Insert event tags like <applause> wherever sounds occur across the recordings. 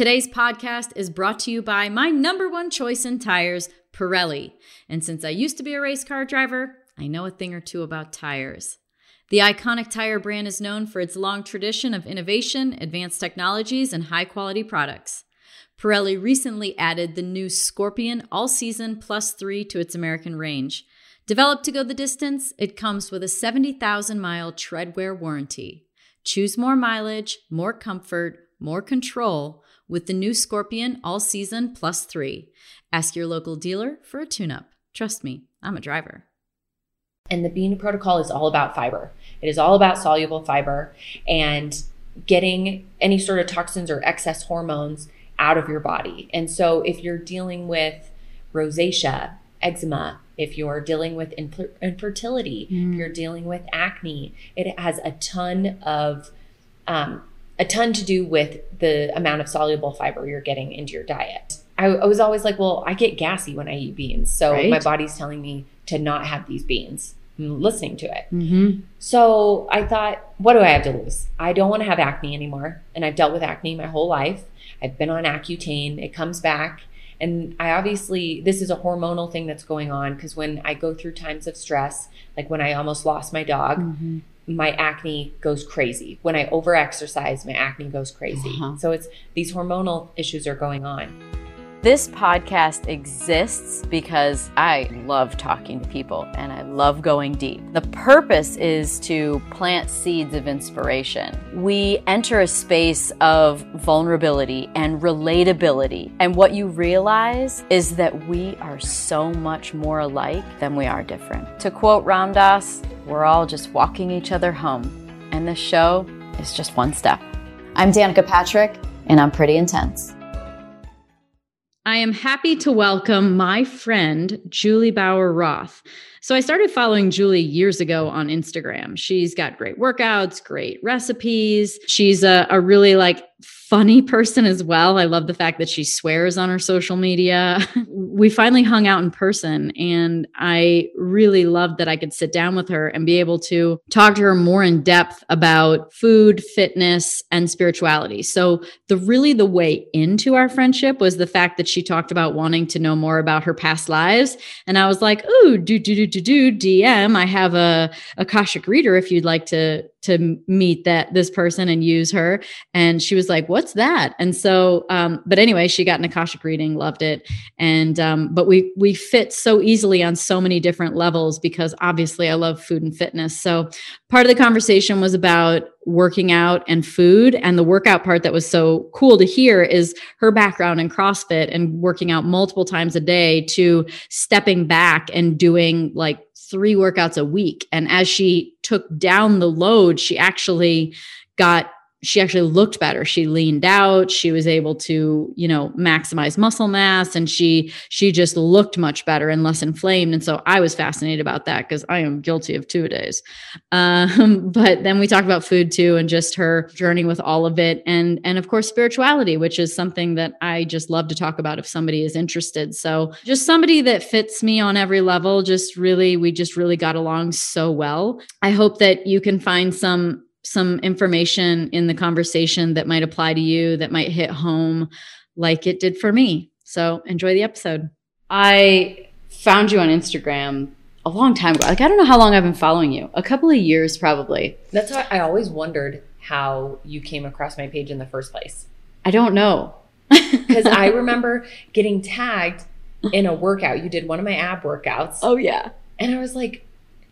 Today's podcast is brought to you by my number one choice in tires, Pirelli. And since I used to be a race car driver, I know a thing or two about tires. The iconic tire brand is known for its long tradition of innovation, advanced technologies, and high quality products. Pirelli recently added the new Scorpion All Season Plus 3 to its American range. Developed to go the distance, it comes with a 70,000 mile treadwear warranty. Choose more mileage, more comfort, more control with the new Scorpion All Season Plus 3. Ask your local dealer for a tune up. Trust me, I'm a driver. And the Bean Protocol is all about fiber. It is all about soluble fiber and getting any sort of toxins or excess hormones out of your body. And so if you're dealing with rosacea, eczema, if you're dealing with infer- infertility, mm. if you're dealing with acne, it has a ton of um, a ton to do with the amount of soluble fiber you're getting into your diet. I, I was always like, well, I get gassy when I eat beans, so right? my body's telling me to not have these beans listening to it. Mm-hmm. So I thought, what do I have to lose? I don't want to have acne anymore. And I've dealt with acne my whole life. I've been on Accutane, it comes back. And I obviously, this is a hormonal thing that's going on because when I go through times of stress, like when I almost lost my dog, mm-hmm. My acne goes crazy. When I overexercise, my acne goes crazy. Uh-huh. So it's these hormonal issues are going on. This podcast exists because I love talking to people and I love going deep. The purpose is to plant seeds of inspiration. We enter a space of vulnerability and relatability. And what you realize is that we are so much more alike than we are different. To quote Ram Dass, we're all just walking each other home. And this show is just one step. I'm Danica Patrick, and I'm pretty intense. I am happy to welcome my friend, Juli Bauer Roth. So, I started following Juli years ago on Instagram. She's got great workouts, great recipes. She's a, a really like funny person as well. I love the fact that she swears on her social media. <laughs> we finally hung out in person, and I really loved that I could sit down with her and be able to talk to her more in depth about food, fitness, and spirituality. So, the really the way into our friendship was the fact that she talked about wanting to know more about her past lives. And I was like, ooh, do, do, do, do, do, DM. I have a Akashic reader if you'd like to to meet that this person and use her. And she was like what's that? And so um, but anyway she got an akashic reading loved it. And um, but we we fit so easily on so many different levels because obviously i love food and fitness. So part of the conversation was about working out and food. And the workout part that was so cool to hear is her background in crossfit and working out multiple times a day to stepping back and doing like three workouts a week. And as she took down the load, she actually got she actually looked better. She leaned out. She was able to you know maximize muscle mass and she she just looked much better and less inflamed. And so i was fascinated about that because i am guilty of two days. <laughs> Um, but then we talked about food too and just her journey with all of it and and of course spirituality which is something that i just love to talk about if somebody is interested. So just somebody that fits me on every level just really we just really got along so well. I hope that you can find some some information in the conversation that might apply to you, that might hit home like it did for me. So enjoy the episode. I found you on Instagram a long time ago. Like, I don't know how long I've been following you, a couple of years probably. That's why I always wondered how you came across my page in the first place. I don't know. <laughs> Because I remember getting tagged in a workout. You did one of my ab workouts. Oh, yeah. And I was like,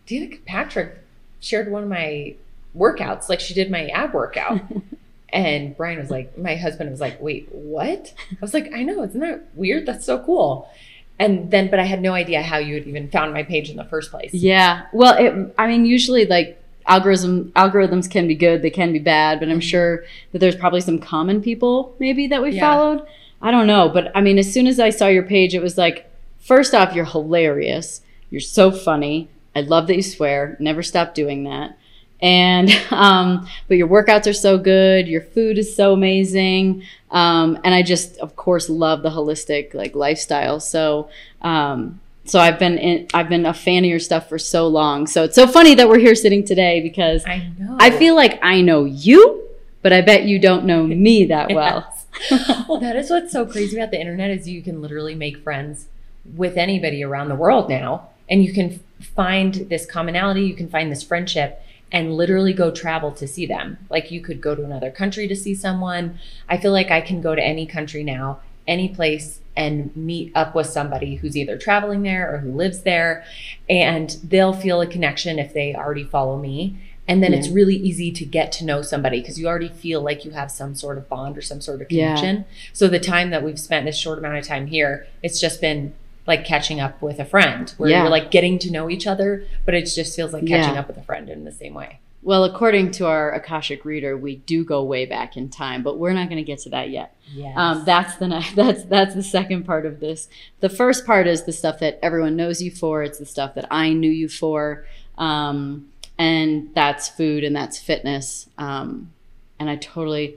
do you think Patrick shared one of my workouts like she did my ab workout. <laughs> and Brian was like, my husband was like, wait, what? I was like, I know, isn't that weird? That's so cool. And then, but I had no idea how you had even found my page in the first place. Yeah. Well, it, I mean, usually like algorithm algorithms can be good, they can be bad, but I'm mm-hmm. sure that there's probably some common people maybe that we yeah. followed. I don't know, but I mean, as soon as I saw your page, it was like, first off, you're hilarious. You're so funny. I love that you swear. Never stop doing that and <laughs> um, but your workouts are so good. Your food is so amazing. Um, and i just of course love the holistic like lifestyle. So um, so i've been in, i've been a fan of your stuff for so long. So it's so funny that we're here sitting today because i know. I feel like i know you but i bet you don't know <laughs> me that well. <laughs> Well, that is what's so crazy about the internet is you can literally make friends with anybody around the world now, and you can find this commonality, you can find this friendship, and literally go travel to see them. Like you could go to another country to see someone. I feel like I can go to any country now, any place, and meet up with somebody who's either traveling there or who lives there, and they'll feel a connection if they already follow me. And then Yeah. it's really easy to get to know somebody because you already feel like you have some sort of bond or some sort of Yeah. connection. So the time that we've spent this short amount of time here, it's just been like catching up with a friend where Yeah. you're like getting to know each other, but it just feels like catching Yeah. up with a friend in the same way. Well, according to our Akashic reader, we do go way back in time, but we're not going to get to that yet. Yes. Um, that's the <laughs> that's that's the second part of this. The first part is the stuff that everyone knows you for. It's the stuff that I knew you for, um, and that's food and that's fitness. Um, and I totally,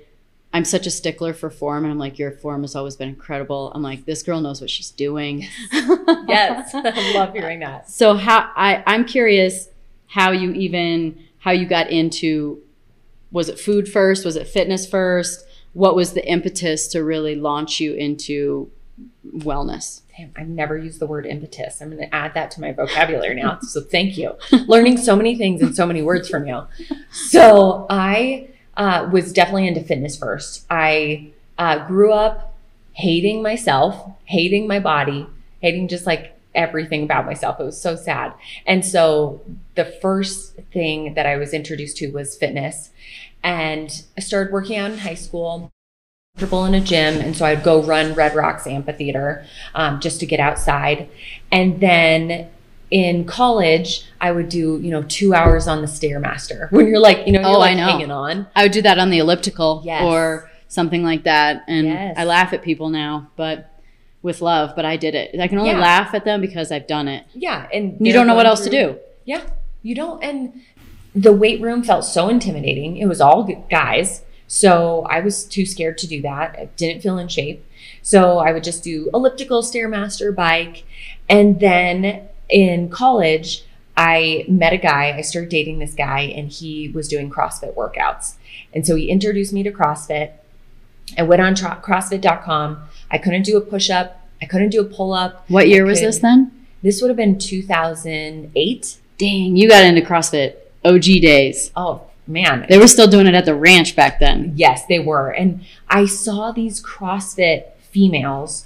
I'm such a stickler for form, and I'm like, your form has always been incredible. I'm like, this girl knows what she's doing. yes. <laughs> <laughs> I love hearing that. So how I I'm curious how you even how you got into was it food first? Was it fitness first? What was the impetus to really launch you into wellness? Damn, I've never used the word impetus. I'm going to add that to my vocabulary now. So thank you. Learning so many things and so many words from you. So I uh, was definitely into fitness first. I uh, grew up hating myself, hating my body, hating just like everything about myself. It was so sad. And so the first thing that I was introduced to was fitness. And I started working out in high school comfortable in a gym and so i'd go run red rocks amphitheater um, just to get outside and then in college i would do you know two hours on the stairmaster <laughs> when you're like you know you're Oh, I like know. hanging on I would do that on the elliptical Yes. or something like that. And Yes. I laugh at people now, but with love, but I did it. I can only Yeah. laugh at them because I've done it. yeah and You don't know what else to do. yeah you don't and the weight room felt so intimidating it was all guys so i was too scared to do that i didn't feel in shape so i would just do elliptical stairmaster bike and then in college i met a guy i started dating this guy and he was doing crossfit workouts and so he introduced me to crossfit i went on crossfit.com i couldn't do a push-up i couldn't do a pull-up What year was this then? this would have been 2008 Dang, you got into CrossFit OG days. oh man They were still doing it at the ranch back then. Yes, they were. And I saw these CrossFit females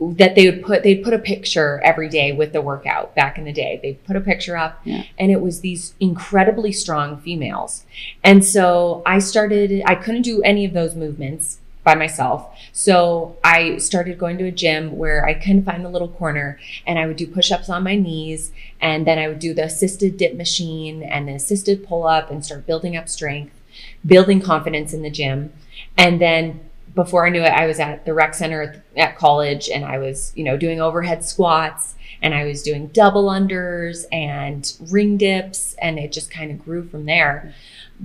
that they would put they'd put a picture every day with the workout back in the day. They'd put a picture up Yeah. and it was these incredibly strong females. And so I started I couldn't do any of those movements by myself. So I started going to a gym where I kind of find a little corner and I would do push-ups on my knees and then I would do the assisted dip machine and the assisted pull-up and start building up strength, building confidence in the gym. And then before I knew it, I was at the rec center at, at college and I was, you know, doing overhead squats and I was doing double unders and ring dips and it just kind of grew from there.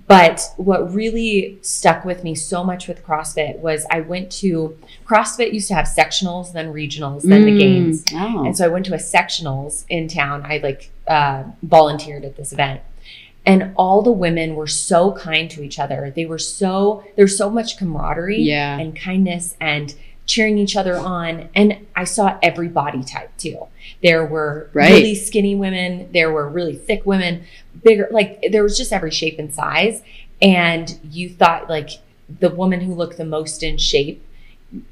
But what really stuck with me so much with CrossFit was I went to CrossFit used to have sectionals, then regionals, then the Mm. games. Oh. And so I went to a sectionals in town. I like uh, volunteered at this event. And all the women were so kind to each other. They were so, there's so much camaraderie Yeah. and kindness and cheering each other on. And I saw every body type too. There were Right. really skinny women, there were really thick women, bigger, like there was just every shape and size. And you thought like the woman who looked the most in shape,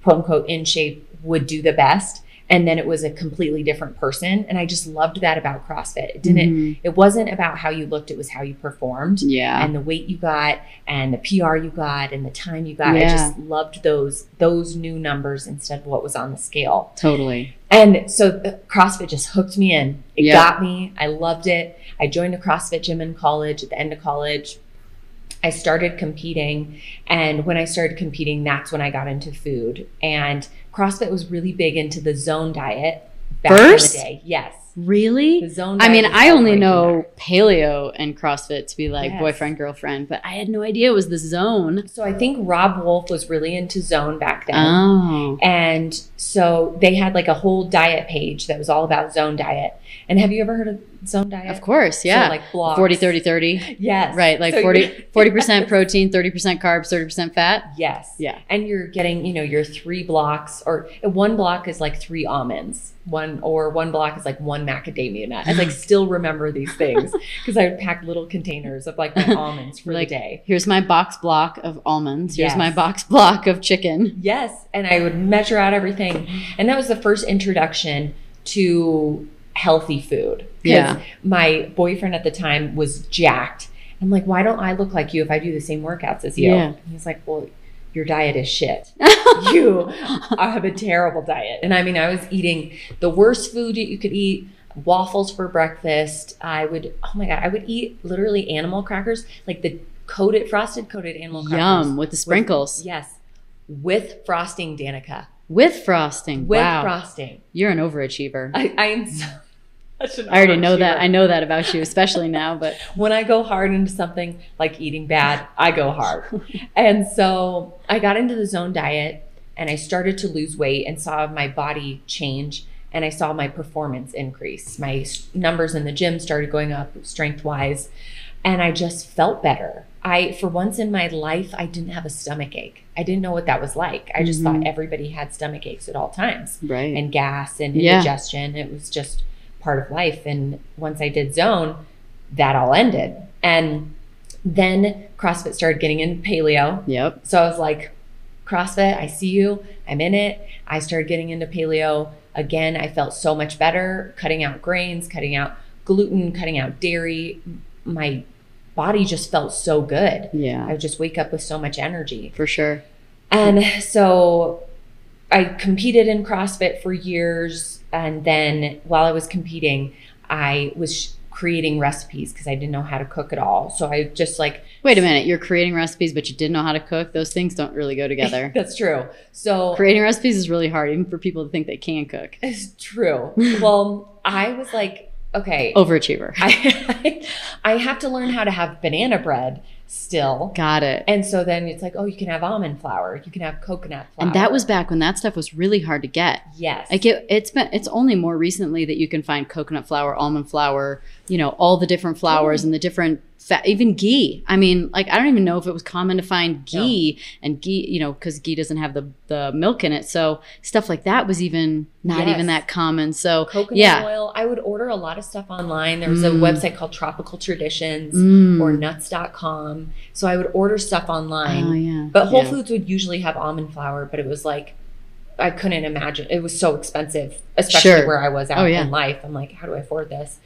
quote unquote, in shape would do the best. And then it was a completely different person. And I just loved that about CrossFit. It didn't, Mhm. it wasn't about how you looked, it was how you performed Yeah. and the weight you got and the PR you got and the time you got. I just loved those those new numbers instead of what was on the scale. totally. And so uh, CrossFit just hooked me in. It Yeah. got me. I loved it. I joined a CrossFit gym in college at the end of college. I started competing. And when I started competing, that's when I got into food. And CrossFit was really big into the zone diet back First? in the day. Yes. Really? The zone. I mean, I only know paleo and CrossFit to be like Yes. boyfriend, girlfriend, but I had no idea it was the zone. So I think Robb Wolf was really into zone back then. Oh. And so they had like a whole diet page that was all about zone diet. And have you ever heard of zone diet? Of course, So, yeah. like blocks. 40, 30, 30. Yes. Right, like So 40, 40% <laughs> protein, 30% carbs, 30% fat. Yes. Yeah. And you're getting, you know, your three blocks or one block is like three almonds. One or one block is like one macadamia nut. I like still remember these things <laughs> because I would pack little containers of like my <laughs> almonds for Like- the day. Here's my box block of almonds. Here's Yes. my box block of chicken. Yes. And I would measure out everything. And that was the first introduction to healthy food. Yeah. My boyfriend at the time was jacked. I'm like, why don't I look like you if I do the same workouts as you? Yeah. And he's like, well, your diet is shit. <laughs> you have a terrible diet. And I mean, I was eating the worst food that you could eat. Waffles for breakfast. I would, oh my God, I would eat literally animal crackers, like the coated, frosted coated animal crackers. Yum with the with- sprinkles. yes. With frosting, Danica. With frosting. With wow. frosting. You're an overachiever. I, I am so, <laughs> an already know that. I know that about you, especially now, but <laughs> when I go hard into something like eating bad, I go hard. <laughs> and so I got into the zone diet and I started to lose weight and saw my body change and I saw my performance increase. My numbers in the gym started going up strength wise and I just felt better. I for once in my life I didn't have a stomach ache. I didn't know what that was like. I just Mhm. thought everybody had stomach aches at all times right. and gas and Yeah. indigestion. It was just part of life. And once I did zone, that all ended. And then CrossFit started getting into paleo. yep. So I was like, CrossFit, I see you. I'm in it. I started getting into paleo. Again, I felt so much better cutting out grains, cutting out gluten, cutting out dairy. My body just felt so good. Yeah. I would just wake up with so much energy. For sure. And so I competed in CrossFit for years. And then while I was competing, I was sh- creating recipes because I didn't know how to cook at all. So I just like, Wait a minute. You're creating recipes, but you didn't know how to cook. Those things don't really go together. <laughs> that's true. So creating recipes is really hard, even for people to think they can cook. it's true. <laughs> well, I was like, okay, Overachiever. I, <laughs> I have to learn how to have banana bread still. Got it. And so then it's like, oh, you can have almond flour, you can have coconut flour. And that was back when that stuff was really hard to get. yes. Like it, it's been it's only more recently that you can find coconut flour, almond flour, you know, all the different flours mm-hmm. and the different fat, even ghee. I mean, like I don't even know if it was common to find ghee and ghee, you know, because ghee doesn't have the the milk in it. So stuff like that was even not Yes. even that common. So coconut yeah, oil. I would order a lot of stuff online. There was a Mm. website called Tropical Traditions Mm. or nuts.com. So I would order stuff online. oh yeah, But Whole Yeah. Foods would usually have almond flour, but it was like I couldn't imagine. It was so expensive, especially Sure. where I was at Oh, yeah. in life. I'm like, how do I afford this?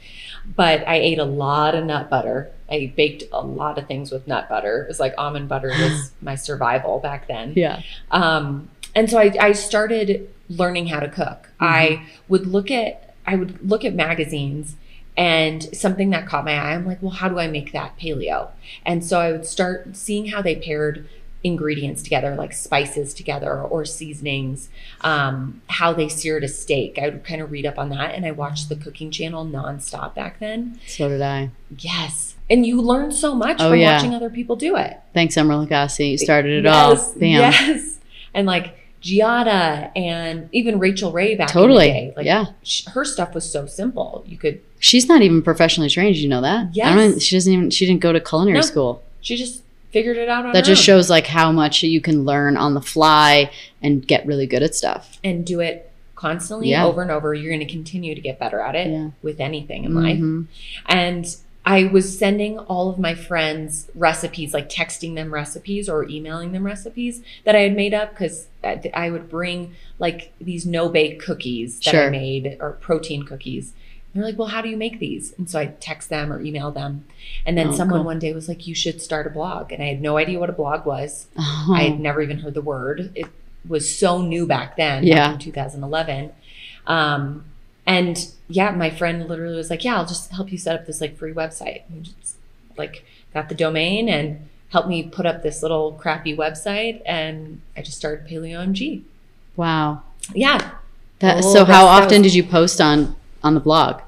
But I ate a lot of nut butter. I baked a lot of things with nut butter. It was like almond butter <gasps> was my survival back then. yeah, Um, and so I, I started learning how to cook. Mm-hmm. I would look at I would look at magazines and something that caught my eye. I'm like, well, how do I make that paleo? And so I would start seeing how they paired ingredients together, like spices together or seasonings, um, how they seared a steak. I would kind of read up on that, and I watched the cooking channel nonstop back then. so did I. Yes, and you learn so much Oh, from yeah. watching other people do it. Thanks, Emeril Lagasse. You started it yes, all. Yes. And like Giada and even Rachael Ray back Totally. in the day. Like Yeah. sh- her stuff was so simple. You could She's not even professionally trained. You know that? I Yes. don't, she doesn't even. She didn't go to culinary No. school. she just figured it out on That just own. shows like how much you can learn on the fly and get really good at stuff. and do it constantly Yeah. over and over. You're going to continue to get better at it Yeah. with anything in life. Mhm. And I was sending all of my friends recipes, like texting them recipes or emailing them recipes that I had made up because I would bring like these no bake cookies that I made or protein cookies. And they're like, well, how do you make these? And so I text them or email them. And then Oh, someone cool. one day was like, you should start a blog. And I had no idea what a blog was. Oh. I had <laughs> never even heard the word. It was so new back then, Yeah. back in 2011. Um, and yeah, my friend literally was like, "Yeah, I'll just help you set up this like free website." And just like got the domain and helped me put up this little crappy website, and I just started Paleo MG. wow. Yeah, That, Oh, so how often was- did you post on on the blog?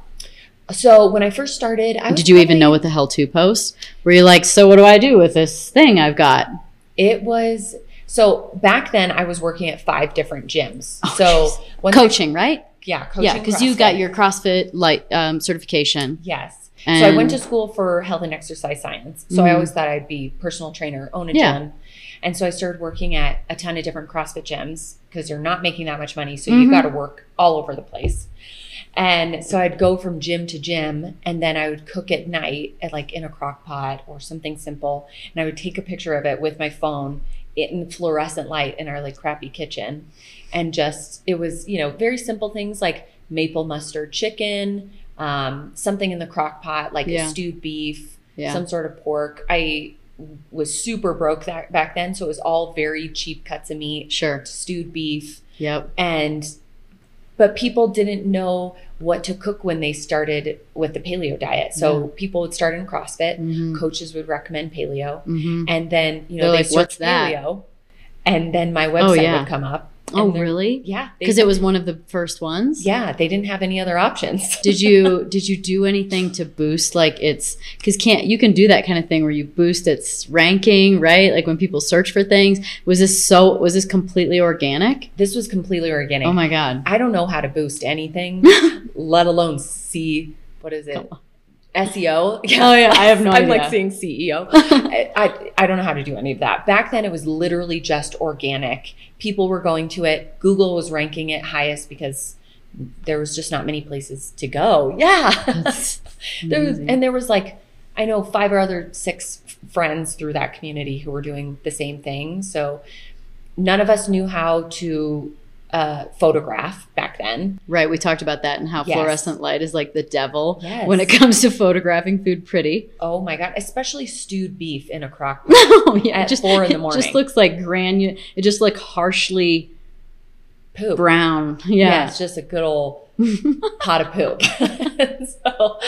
So when I first started, I was Did you even know what the hell to post? Were you like, so what do I do with this thing I've got? It was so back then I was working at five different gyms. Oh, so once I- Coaching, right? yeah, coaching. yeah, because you got your CrossFit light um, certification. yes. so I went to school for health and exercise science. So I Mhm. always thought I'd be personal trainer, own a Yeah. gym. And so I started working at a ton of different CrossFit gyms because you're not making that much money. So Mhm. you got to work all over the place. And so I'd go from gym to gym and then I would cook at night at like in a crock pot or something simple. And I would take a picture of it with my phone in fluorescent light in our like crappy kitchen. And just, it was, you know, very simple things like maple mustard chicken, um, something in the crock pot, like Yeah. stewed beef, Yeah. some sort of pork. I was super broke that back then. So it was all very cheap cuts of meat, Sure. stewed beef Yep. and but people didn't know what to cook when they started with the paleo diet so Yeah. people would start in crossfit Mhm. coaches would recommend paleo Mhm. and then you know They're they like, search paleo and then my website yeah. would come up Oh, really? yeah. Because it was one of the first ones. yeah they didn't have any other options. <laughs> Did you did you do anything to boost like its because can't you can do that kind of thing where you boost its ranking right? Like when people search for things. Was this so was this completely organic? This was completely organic. Oh my god. I don't know how to boost anything <laughs> let alone see what is it SEO. <laughs> Oh, yeah, I have no <laughs> I'm like seeing CEO. <laughs> I, I I don't know how to do any of that. Back then, it was literally just organic. People were going to it. Google was ranking it highest because there was just not many places to go. Yeah, there was, and there was like I know five or other six friends through that community who were doing the same thing. So none of us knew how to uh, photograph back then. right we talked about that and how Yes. fluorescent light is like the devil Yes. when it comes to photographing food pretty Oh my god, especially stewed beef in a crock pot. <laughs> oh yeah At just four in the <laughs> it morning. just looks like granu it just like harshly poop. brown Yeah. yeah, it's just a good old <laughs> pot of poop. so,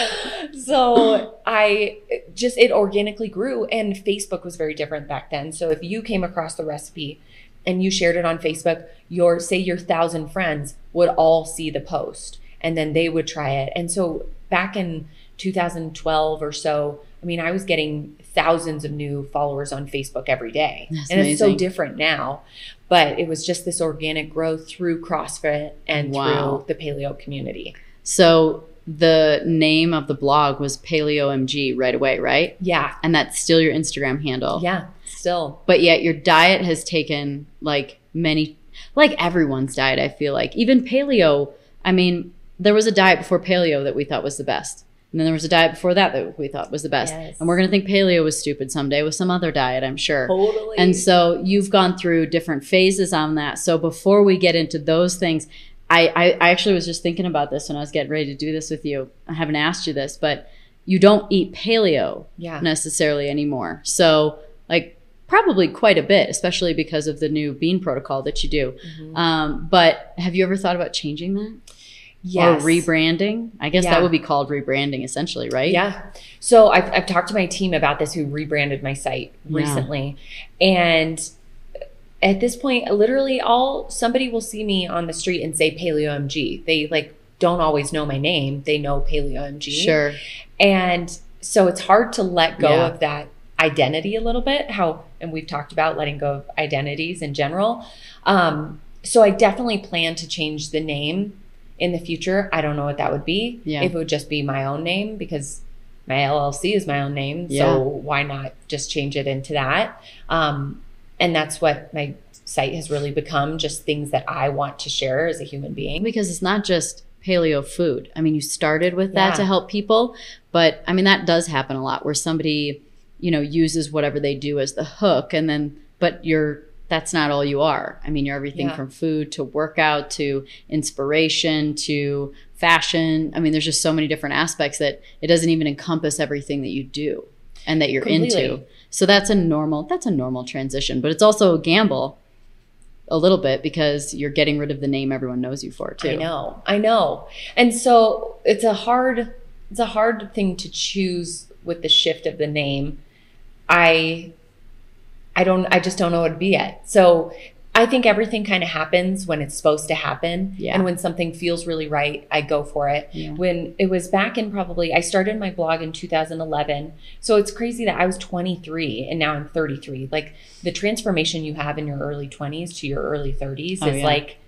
so I just it organically grew, and Facebook was very different back then. So if you came across the recipe and you shared it on Facebook, your say your thousand friends would all see the post, and then they would try it. And so back in 2012 or so, I mean, I was getting thousands of new followers on Facebook every day, That's and it's so different now. But it was just this organic growth through CrossFit and Wow. through the paleo community. so the name of the blog was paleo mg right away right Yeah. and that's still your instagram handle Yeah. Still. but yet your diet has taken like many like everyone's diet i feel like even paleo i mean there was a diet before paleo that we thought was the best and then there was a diet before that that we thought was the best Yes. and we're going to think paleo was stupid someday with some other diet i'm sure Totally. and so you've gone through different phases on that so before we get into those things I, I i actually was just thinking about this when i was getting ready to do this with you i haven't asked you this but you don't eat paleo yeah. necessarily anymore. So, like, probably quite a bit, especially because of the new bean protocol that you do. Mhm. Um, but have you ever thought about changing that Yes. or rebranding? I guess Yeah. that would be called rebranding, essentially, right? Yeah. So I've, I've talked to my team about this who rebranded my site Yeah. recently. And at this point, literally all somebody will see me on the street and say Paleo MG. They like don't always know my name. They know Paleo MG. Sure. And so it's hard to let go Yeah. of that identity a little bit. How, and we've talked about letting go of identities in general. Um, so I definitely plan to change the name in the future. I don't know what that would be. Yeah. If it would just be my own name because my LLC is my own name. Yeah. So why not just change it into that? Um, and that's what my site has really become just things that I want to share as a human being. Because it's not just paleo food. I mean, you started with that Yeah. to help people, but I mean, that does happen a lot where somebody, you know, uses whatever they do as the hook and then, but you're, that's not all you are. I mean, you're everything Yeah. from food to workout to inspiration to fashion. I mean, there's just so many different aspects that it doesn't even encompass everything that you do and that you're Completely. into. So that's a normal, that's a normal transition, but it's also a gamble a little bit because you're getting rid of the name everyone knows you for too. I know. I know. And so it's a hard it's a hard thing to choose with the shift of the name. I I don't I just don't know what to be yet. So I think everything kind of happens when it's supposed to happen. Yeah. And when something feels really right, I go for it. Yeah. When it was back in probably, I started my blog in 2011. So it's crazy that I was 23 and now I'm 33. Like the transformation you have in your early 20s to your early 30s Oh, is yeah. like,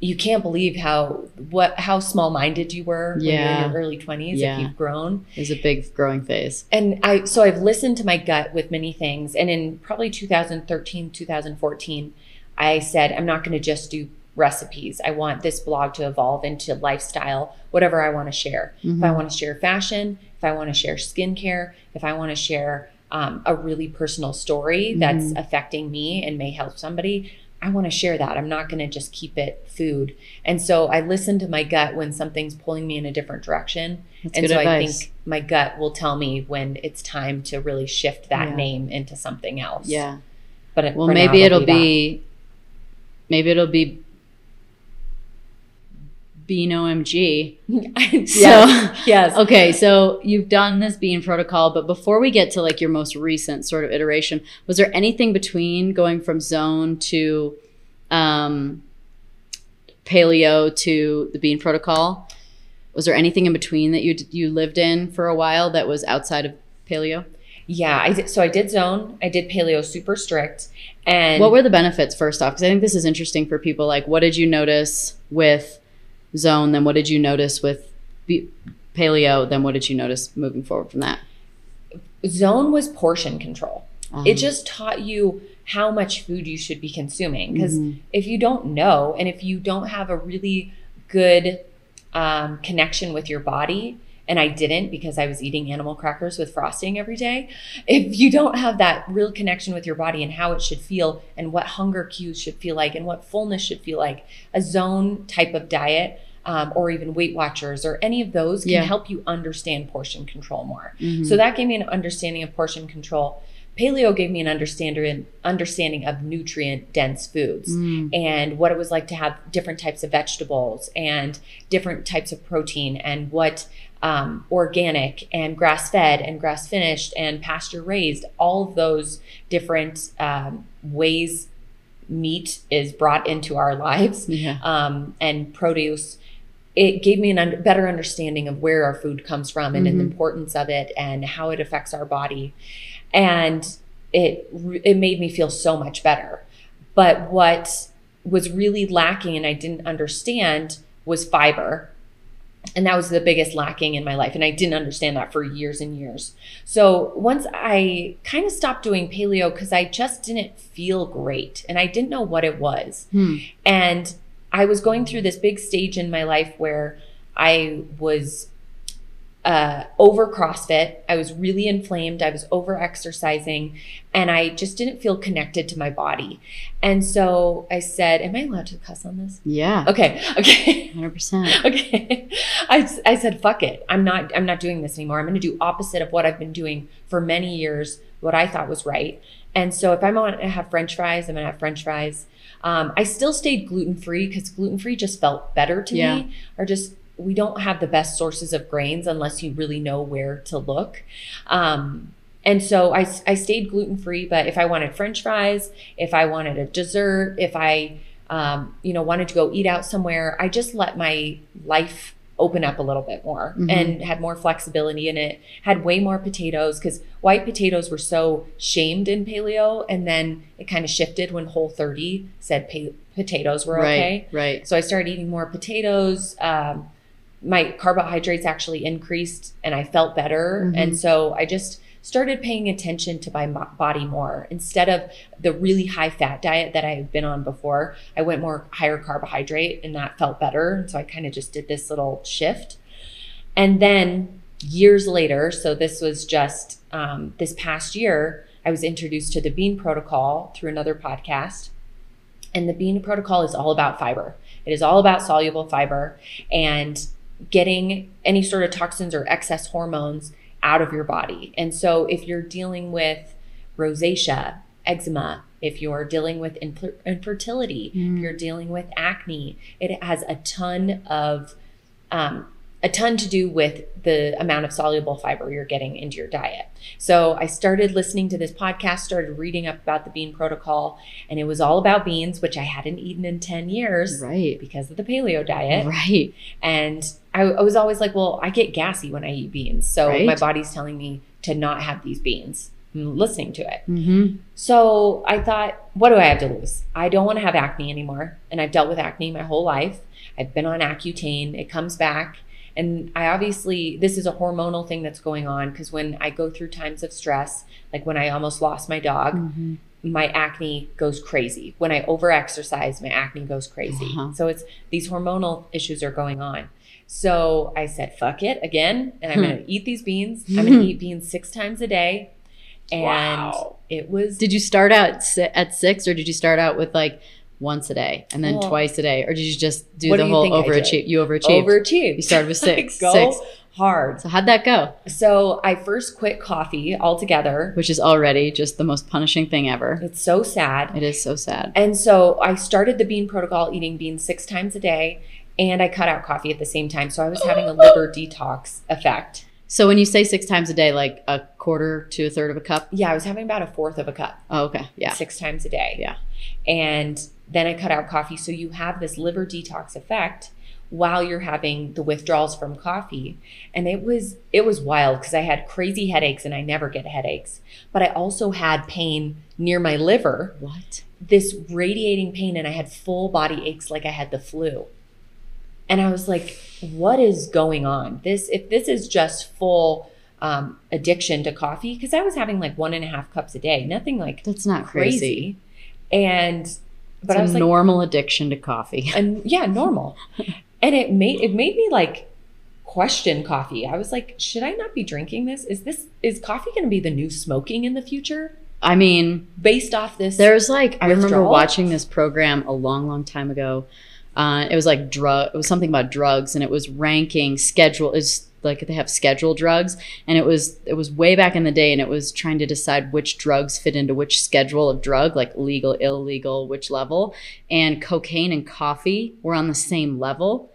you can't believe how what how small minded you were when you're Yeah. in your early 20s Yeah. if you've grown It was a big growing phase. and I so I've listened to my gut with many things. And in probably 2013, 2014, I said I'm not going to just do recipes. I want this blog to evolve into lifestyle, whatever I want to share. If I Mhm. want to share fashion, if I want to share skincare, if I want to share um, a really personal story that's affecting me and may help somebody, I want to share that. I'm not going to just keep it food. And so I listen to my gut when something's pulling me in a different direction. That's and so I think my gut will tell me when it's time to really shift that Yeah. name into something else. Yeah. But it- Well, for now, maybe it'll that. be, maybe it'll be Bean OMG. <laughs> <laughs> yes. yes. Okay, so you've done this bean protocol, but before we get to like your most recent sort of iteration, was there anything between going from zone to um, paleo to the bean protocol? Was there anything in between that you you lived in for a while that was outside of paleo? Yeah. I did, so I did zone. I did paleo super strict. And What were the benefits first off? Because I think this is interesting for people. Like, what did you notice with zone? Then what did you notice with paleo? Then what did you notice moving forward from that? zone was portion control. It Um, just taught you how much food you should be consuming. Because Mhm. if you don't know, and if you don't have a really good um, connection with your body, and I didn't because I was eating animal crackers with frosting every day. If you don't have that real connection with your body and how it should feel, and what hunger cues should feel like, and what fullness should feel like, a zone type of diet. Um, or even Weight Watchers, or any of those can Yeah. help you understand portion control more. Mhm. So that gave me an understanding of portion control. Paleo gave me an understanding understanding of nutrient dense foods Mm. and what it was like to have different types of vegetables and different types of protein and what um, organic and grass fed and grass finished and pasture raised all of those different um, ways meat is brought into our lives yeah. um, and produce it gave me a un- better understanding of where our food comes from and Mhm. the importance of it and how it affects our body and it it made me feel so much better but what was really lacking and I didn't understand was fiber and that was the biggest lacking in my life and I didn't understand that for years and years so once I kind of stopped doing paleo cuz I just didn't feel great and I didn't know what it was Hmm. and I was going through this big stage in my life where I was uh, over CrossFit. I was really inflamed. I was over exercising and I just didn't feel connected to my body. And so I said, Am I allowed to cuss on this? Yeah. Okay. <laughs> Okay. Hundred percent. <laughs> okay. I, I said, fuck it. I'm not, I'm not doing this anymore. I'm going to do opposite of what I've been doing for many years, what I thought was right. And so if I'm going to have French fries, I'm going to have French fries. Um, I still stayed gluten free because gluten free just felt better to Yeah. me. Or just we don't have the best sources of grains unless you really know where to look. Um, and so I, I stayed gluten free. But if I wanted French fries, if I wanted a dessert, if I um, you know wanted to go eat out somewhere, I just let my life open up a little bit more Mhm. and had more flexibility in it. Had way more potatoes because white potatoes were so shamed in paleo, and then it kind of shifted when Whole 30 said pa- potatoes were right. okay. Right. So I started eating more potatoes. Um, my carbohydrates actually increased and I felt better. Mhm. And so I just started paying attention to my body more instead of the really high fat diet that I had been on before. I went more higher carbohydrate and that felt better. And so I kind of just did this little shift. And then years later, so this was just um, this past year, I was introduced to the Bean Protocol through another podcast. And the Bean Protocol is all about fiber. It is all about soluble fiber and getting any sort of toxins or excess hormones out of your body. And so if you're dealing with rosacea, eczema, if you're dealing with infer- infertility, Mm. if you're dealing with acne, it has a ton of um, a ton to do with the amount of soluble fiber you're getting into your diet. So I started listening to this podcast, started reading up about the bean protocol, and it was all about beans, which I hadn't eaten in 10 years Right. because of the paleo diet. Right. And I, I was always like, well, I get gassy when I eat beans. So Right. my body's telling me to not have these beans. I'm listening to it. Mm-hmm. So I thought, what do I have to lose? I don't want to have acne anymore. And I've dealt with acne my whole life. I've been on Accutane, it comes back. And I obviously, this is a hormonal thing that's going on because when I go through times of stress, like when I almost lost my dog, Mm-hmm. my acne goes crazy. When I overexercise, my acne goes crazy. Uh-huh. So it's these hormonal issues are going on. So I said, fuck it again. And I'm Hmm. going to eat these beans. I'm going to eat beans six times a day. And Wow. it was Did you start out at six, or did you start out with like once a day and then Well, twice a day, or did you just do the do whole overachieve? You overachieved. overachieved. You started with <laughs> six. Go Six. hard. So how'd that go? So I first quit coffee altogether. Which is already just the most punishing thing ever. It's so sad. It is so sad. And so I started the bean protocol, eating beans six times a day, and I cut out coffee at the same time. So I was having a oh, liver detox effect. So when you say six times a day, like a quarter to a third of a cup. Yeah, I was having about a fourth of a cup Oh, okay. Yeah. six times a day. Yeah. And then I cut out coffee. So you have this liver detox effect while you're having the withdrawals from coffee. And it was it was wild because I had crazy headaches and I never get headaches. But I also had pain near my liver, What? this radiating pain, and I had full body aches like I had the flu. And I was like, what is going on? This if this is just full um, addiction to coffee, because I was having like one and a half cups a day, nothing like That's not crazy. crazy. And but it's I was a like, normal addiction to coffee. <laughs> and yeah, normal. <laughs> and it made it made me like question coffee. I was like, should I not be drinking this? Is this is coffee going to be the new smoking in the future? I mean, Based off this, There's like I remember watching this program a long, long time ago. Uh, it was like drug. It was something about drugs, and it was ranking schedule. Is like they have schedule drugs, and it was it was way back in the day, and it was trying to decide which drugs fit into which schedule of drug, like legal, illegal, which level. And cocaine and coffee were on the same level.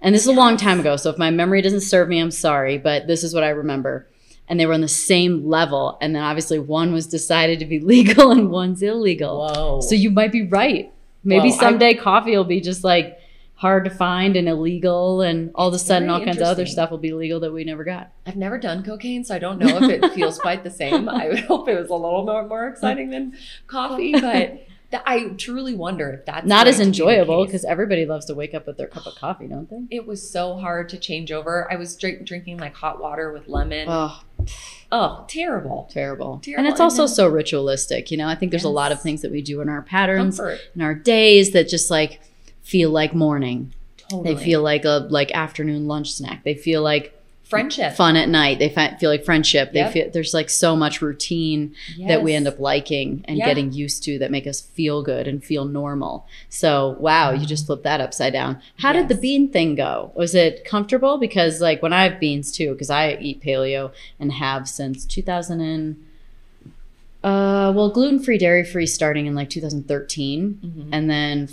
And this is a long time ago, so if my memory doesn't serve me, I'm sorry, but this is what I remember and they were on the same level. And then obviously one was decided to be <laughs> legal and one's illegal. Whoa. So you might be right. Maybe I- someday coffee will be just like hard to find and illegal, and all of a sudden all kinds of other stuff will be legal that we never got. I've never done cocaine, so I don't know if it feels quite the same. I would <laughs> hope it was a little more, more exciting than coffee, but th- I truly wonder if that's Not as to be the enjoyable because everybody loves to wake up with their cup of coffee, don't they? it was so hard to change over. I was drink, drinking like hot water with lemon. Oh, oh, terrible. terrible. Terrible. And it's And also then- so ritualistic. You know, I think there's a lot of things that we do in our patterns, Comfort. in our days that just like feel like morning. Totally. They feel like a like afternoon lunch snack. They feel like friendship. fun at night. They feel like friendship. They Yep. feel there's like so much routine that we end up liking and Yeah. getting used to that make us feel good and feel normal. So wow, you just flipped that upside down. How did the bean thing go? Was it comfortable? Because like when I have beans too, because I eat paleo and have since 2000 and uh well gluten free, dairy free starting in like 2013, Mhm. and then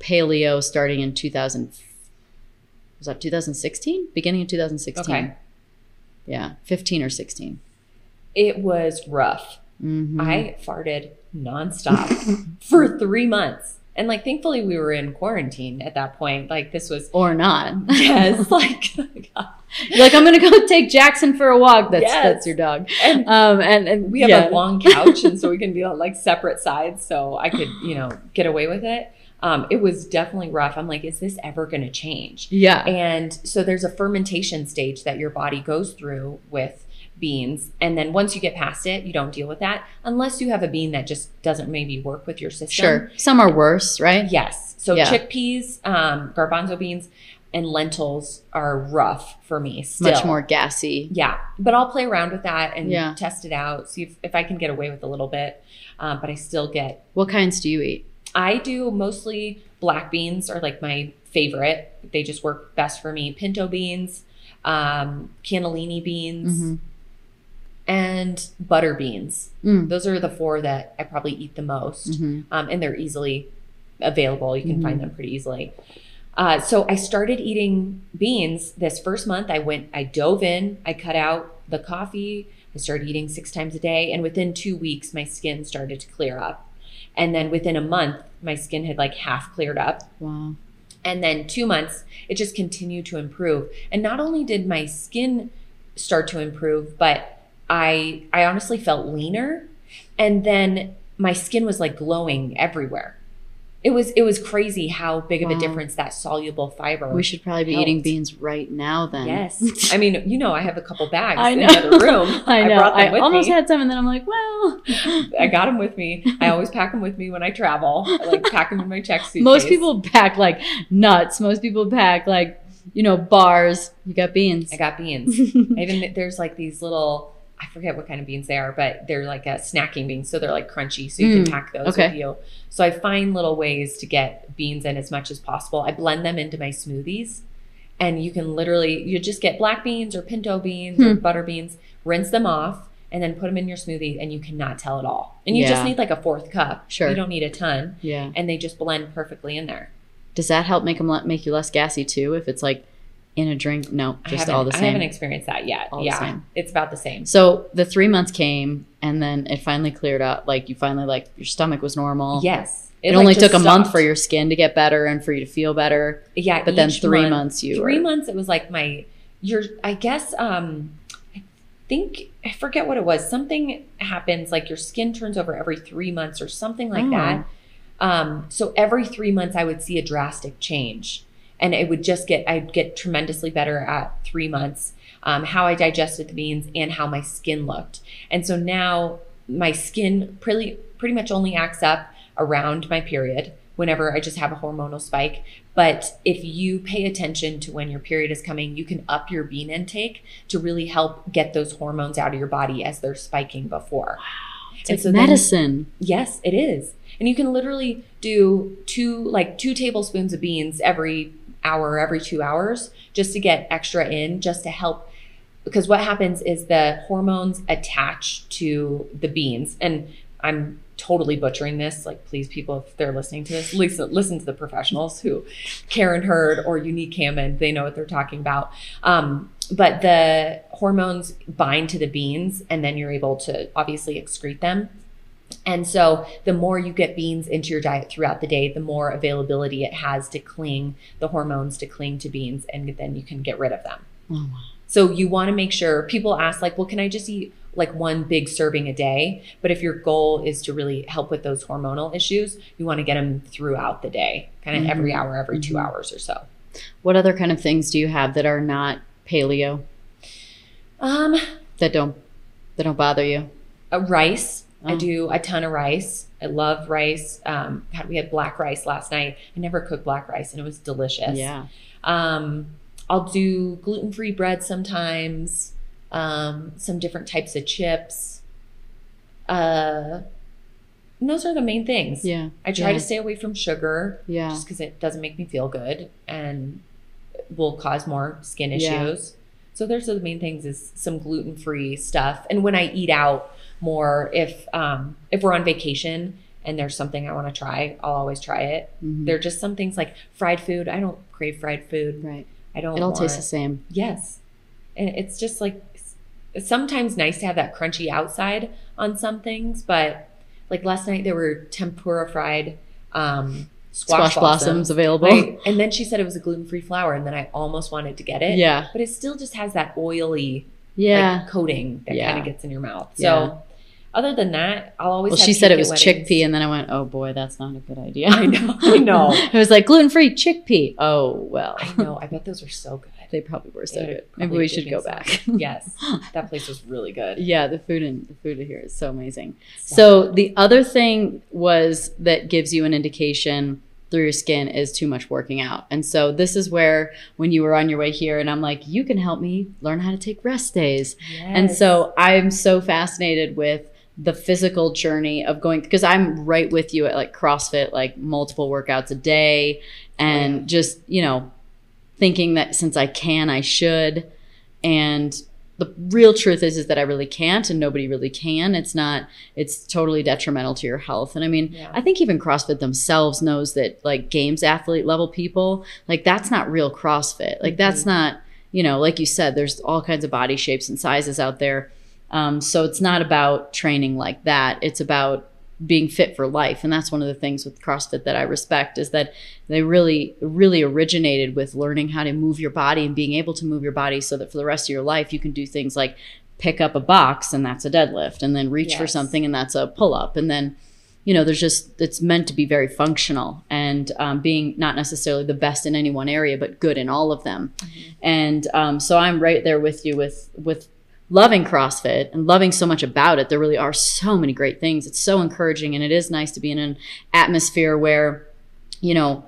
paleo starting in 2000. Was that 2016? Beginning of 2016. Okay. Yeah, 15 or 16. It was rough. Mhm. I farted nonstop <laughs> for three months. And like, thankfully, we were in quarantine at that point. Like, this was, or not. <laughs> yes, like, <laughs> You're like I'm gonna go take Jackson for a walk. That's Yes. that's your dog. and Um, and and we have yeah. a long couch, and so we can be on like separate sides, so I could, you know, get away with it. Um, it was definitely rough. I'm like, is this ever going to change? yeah. And so there's a fermentation stage that your body goes through with beans. And then once you get past it, you don't deal with that unless you have a bean that just doesn't maybe work with your system. Sure. Some are worse, right? Yes. So Yeah. chickpeas, um, garbanzo beans, and lentils are rough for me still. Much more gassy. Yeah. But I'll play around with that and Yeah. test it out, see if, if I can get away with a little bit. Um, but I still get What kinds do you eat? I do mostly black beans are like my favorite. They just work best for me. Pinto beans, um, cannellini beans, Mhm. and butter beans. Mm. Those are the four that I probably eat the most. Mhm. Um, and they're easily available. You can Mhm. find them pretty easily. Uh, so I started eating beans this first month. I went, I dove in, I cut out the coffee. I started eating six times a day. And within two weeks, my skin started to clear up. And then within a month, my skin had like half cleared up. Wow. And then two months, it just continued to improve. And not only did my skin start to improve, but I I honestly felt leaner. And then my skin was like glowing everywhere. It was it was crazy how big of a difference that soluble fiber. We should probably be eating beans right now then. Yes. <laughs> I mean, you know, I have a couple bags I in know. the other room. <laughs> I know. I, with almost me. had some and then I'm like, well, I got them with me. I always pack them with me when I travel. I like pack them in my check <laughs> suitcase. most people pack like nuts. Most people pack like, you know, bars. You got beans. I got beans. Even there's like these little I forget what kind of beans they are, but they're like a snacking beans, so they're like crunchy, so you Mm, can pack those okay. with you. So I find little ways to get beans in as much as possible. I blend them into my smoothies, and you can literally you just get black beans or pinto beans or Hmm. butter beans, rinse them off, and then put them in your smoothie, and you cannot tell at all. And you just need like a fourth cup. Sure. you don't need a ton, yeah. and they just blend perfectly in there. Does that help make them make you less gassy too? If it's like in a drink? No, just all the same. I haven't experienced that yet. All the yeah, it's about the same. So the three months came and then it finally cleared up. Like you finally like your stomach was normal. Yes, It, like, only took a month for your skin to get better and for you to feel better. Yeah, But then three month- months you three were- months it was like my your I guess um I think I forget what it was. Something happens like your skin turns over every three months or something like Oh. that. Um, so every three months I would see a drastic change. And it would just get I'd get tremendously better at three months. Um, how I digested the beans and how my skin looked. And so now my skin pretty pretty much only acts up around my period whenever I just have a hormonal spike. But if you pay attention to when your period is coming, you can up your bean intake to really help get those hormones out of your body as they're spiking before. It's And like so then- medicine. Yes, it is. And you can literally do two like two tablespoons of beans every hour every 2 hours just to get extra in just to help. Because what happens is the hormones attach to the beans. And I'm totally butchering this. Like please people if they're listening to this listen listen to the professionals who Karen Hurd or Unique Hammond they know what they're talking about. Um, but the hormones bind to the beans and then you're able to obviously excrete them and so the more you get beans into your diet throughout the day, the more availability it has to cling, the hormones to cling to beans, and then you can get rid of them. Oh, wow. So you want to make sure people ask, like, well, can I just eat like one big serving a day? But if your goal is to really help with those hormonal issues, you want to get them throughout the day, kind of every Mhm. hour, every 2 Mhm. hours or so. What other kind of things do you have that are not paleo Um, that don't that don't bother you? uh, rice. I Oh. do a ton of rice. I love rice. Um, God, we had black rice last night. I never cook black rice, and it was delicious. Yeah. Um, I'll do gluten free bread sometimes, um, some different types of chips. Uh, those are the main things. Yeah. I try yeah. to stay away from sugar Yeah. just because it doesn't make me feel good and will cause more skin Yeah. issues. So those are the main things is some gluten free stuff. And when I eat out more, if um, if we're on vacation and there's something I want to try, I'll always try it. Mhm. There are just some things like fried food. I don't crave fried food. Right. I don't. It all tastes the same. Yes, and it's just like it's sometimes nice to have that crunchy outside on some things, but like last night there were tempura fried um, Squash, squash, blossoms available. Right? And then she said it was a gluten free flour, and then I almost wanted to get it. Yeah. but it still just has that oily Yeah. like, coating that Yeah. kind of gets in your mouth. So. Yeah. Other than that, I'll always. well, she said it was chickpea, and then I went, "Oh boy, that's not a good idea." I know, I <laughs> know. it was like gluten free chickpea. Oh well, I know. I bet those are so good. <laughs> they probably were so good. Maybe we should go back. <laughs> yes, that place was really good. yeah, the food in the food here is so amazing. So the other thing was that gives you an indication through your skin is too much working out. And so this is where when you were on your way here and I'm like, you can help me learn how to take rest days. And so I'm so fascinated with the physical journey of going because I'm right with you at like CrossFit, like multiple workouts a day and yeah. just, you know, thinking that since I can, I should. And the real truth is is that I really can't and nobody really can. It's not it's totally detrimental to your health. And I mean, Yeah. I think even CrossFit themselves knows that like games athlete level people, like that's not real CrossFit. Like that's mm-hmm. not, you know, like you said, there's all kinds of body shapes and sizes out there. Um, so it's not about training like that. It's about being fit for life. And that's one of the things with CrossFit that I respect is that they really, really originated with learning how to move your body and being able to move your body so that for the rest of your life, you can do things like pick up a box and that's a deadlift, and then reach for something and that's a pull up. And then, you know, there's just, it's meant to be very functional and um, being not necessarily the best in any one area, but good in all of them. And um, so I'm right there with you with, with, loving CrossFit and loving so much about it. There really are so many great things. It's so encouraging and it is nice to be in an atmosphere where, you know,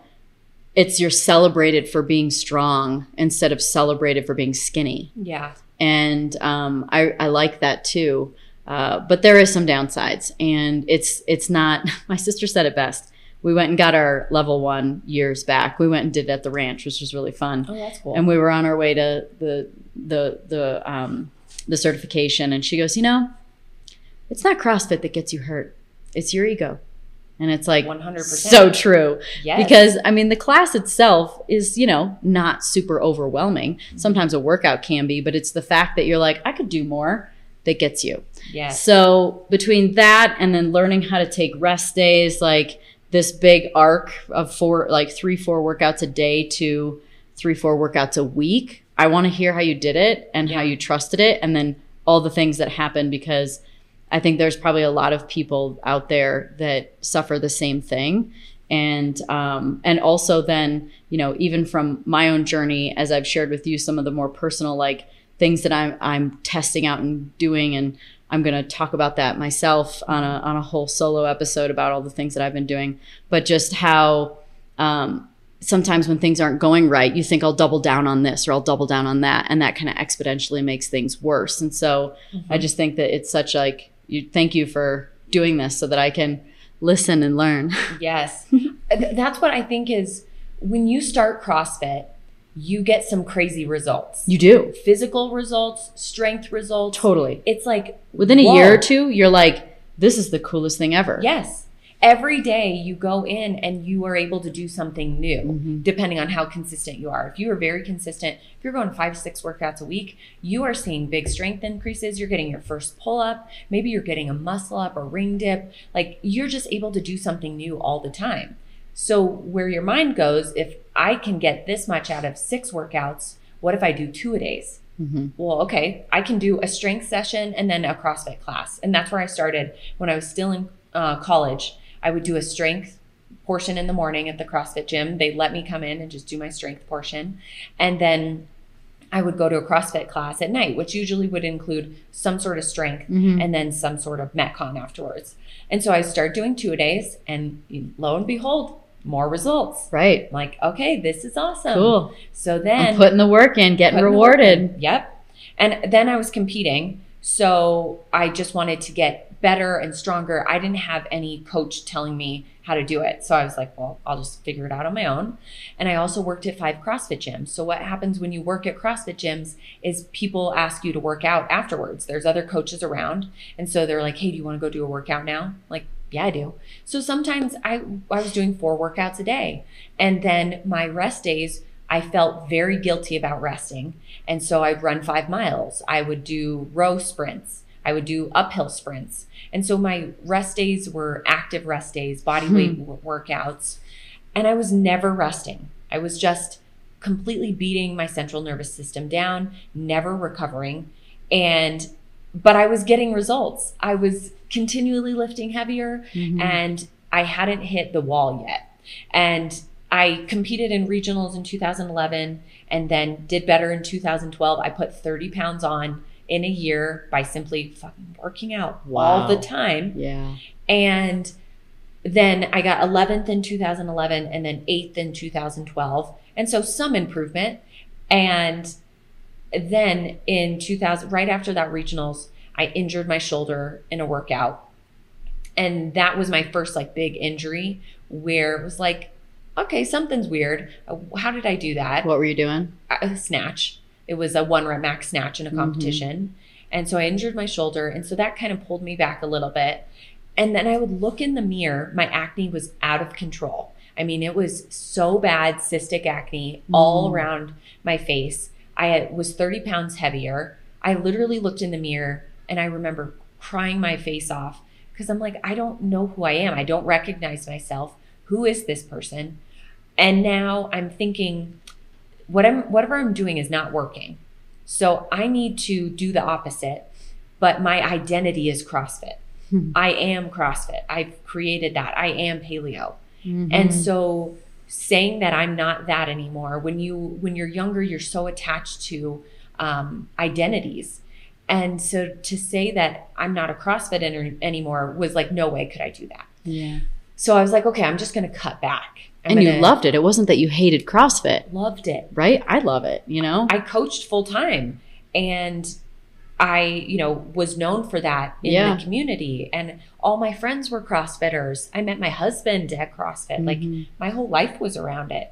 it's you're celebrated for being strong instead of celebrated for being skinny. Yeah. And um, I, I like that too. Uh, but there is some downsides and it's it's not <laughs> my sister said it best. We went and got our level one years back. We went and did it at the ranch, which was really fun Oh, that's cool. and we were on our way to the the the um the certification. And she goes you know it's not crossfit that gets you hurt. It's your ego. And it's like 100%. so true. Yes. because i mean the class itself is you know not super overwhelming. Sometimes a workout can be but it's the fact that you're like i could do more that gets you. Yes. so between that and then learning how to take rest days, like this big arc of four, like three, four workouts a day to three, four workouts a week, I want to hear how you did it and how you trusted it, and then all the things that happened because I think there's probably a lot of people out there that suffer the same thing. And um, and also then you know even from my own journey as I've shared with you some of the more personal like things that I'm I'm testing out and doing and I'm going to talk about that myself on a on a whole solo episode about all the things that I've been doing but just how um, sometimes when things aren't going right you think I'll double down on this or I'll double down on that and that kind of exponentially makes things worse and so I mm-hmm. just think that it's such like you thank you for doing this so that I can listen and learn <laughs> Yes. That's what I think is when you start CrossFit, you get some crazy results. you do Physical results, strength results. totally It's like within a whoa. year or two you're like this is the coolest thing ever Yes. Every day you go in and you are able to do something new, Mhm. depending on how consistent you are. If you are very consistent, if you're going five, six workouts a week, you are seeing big strength increases. You're getting your first pull up. Maybe you're getting a muscle up or ring dip. Like you're just able to do something new all the time. So, where your mind goes, if I can get this much out of six workouts, what if I do two a days? Mhm. well, okay, I can do a strength session and then a CrossFit class. And that's where I started when I was still in uh, college. I would do a strength portion in the morning at the CrossFit gym. They let me come in and just do my strength portion. And then I would go to a CrossFit class at night, which usually would include some sort of strength Mhm. and then some sort of Metcon afterwards. And so I started doing two a days, and lo and behold, more results. right I'm like, okay, this is awesome. cool So then I'm putting the work in getting putting the work rewarded in. Yep. And then I was competing. So I just wanted to get better and stronger. I didn't have any coach telling me how to do it. So I was like, well, I'll just figure it out on my own. And I also worked at five CrossFit gyms. So what happens when you work at CrossFit gyms is people ask you to work out afterwards. There's other coaches around. And so they're like, hey, do you want to go do a workout now? Like, yeah, I do. So sometimes I, I was doing four workouts a day. And then my rest days, I felt very guilty about resting. And so I'd run five miles. I would do row sprints. I would do uphill sprints. And so my rest days were active rest days, body weight w- workouts. And I was never resting. I was just completely beating my central nervous system down, never recovering. And, but I was getting results. I was continually lifting heavier Mhm. and I hadn't hit the wall yet. And I competed in regionals in 2011 and then did better in 2012. I put 30 pounds on in a year by simply fucking working out all the time. yeah And then I got 11th in 2011 and then 8th in 2012. And so some improvement. And then in 2000, right after that regionals, I injured my shoulder in a workout. And that was my first like big injury where it was like, okay, something's weird. Uh, How did I do that? what were you doing a snatch. It was a one rep max snatch in a Mhm. competition. And so I injured my shoulder. And so that kind of pulled me back a little bit. And then I would look in the mirror. My acne was out of control. I mean, it was so bad, cystic acne all Mm. around my face. I had- was 30 pounds heavier. I literally looked in the mirror and I remember crying my face off because I'm like, I don't know who I am. I don't recognize myself. Who is this person? And now I'm thinking, what I'm whatever I'm doing is not working. So I need to do the opposite. But my identity is CrossFit. Hmm. I am CrossFit. I've created that. I am paleo. Mhm. And so saying that I'm not that anymore, when you when you're younger, you're so attached to um, identities. And so to say that I'm not a CrossFit anymore was like, no way could I do that. yeah. So I was like, okay, I'm just going to cut back. And you loved it. It wasn't that you hated CrossFit, loved it. right? I love it, you know? I coached full time and I, you know, was known for that in Yeah. the community. And all my friends were CrossFitters. I met my husband at CrossFit. Like Mhm. my whole life was around it.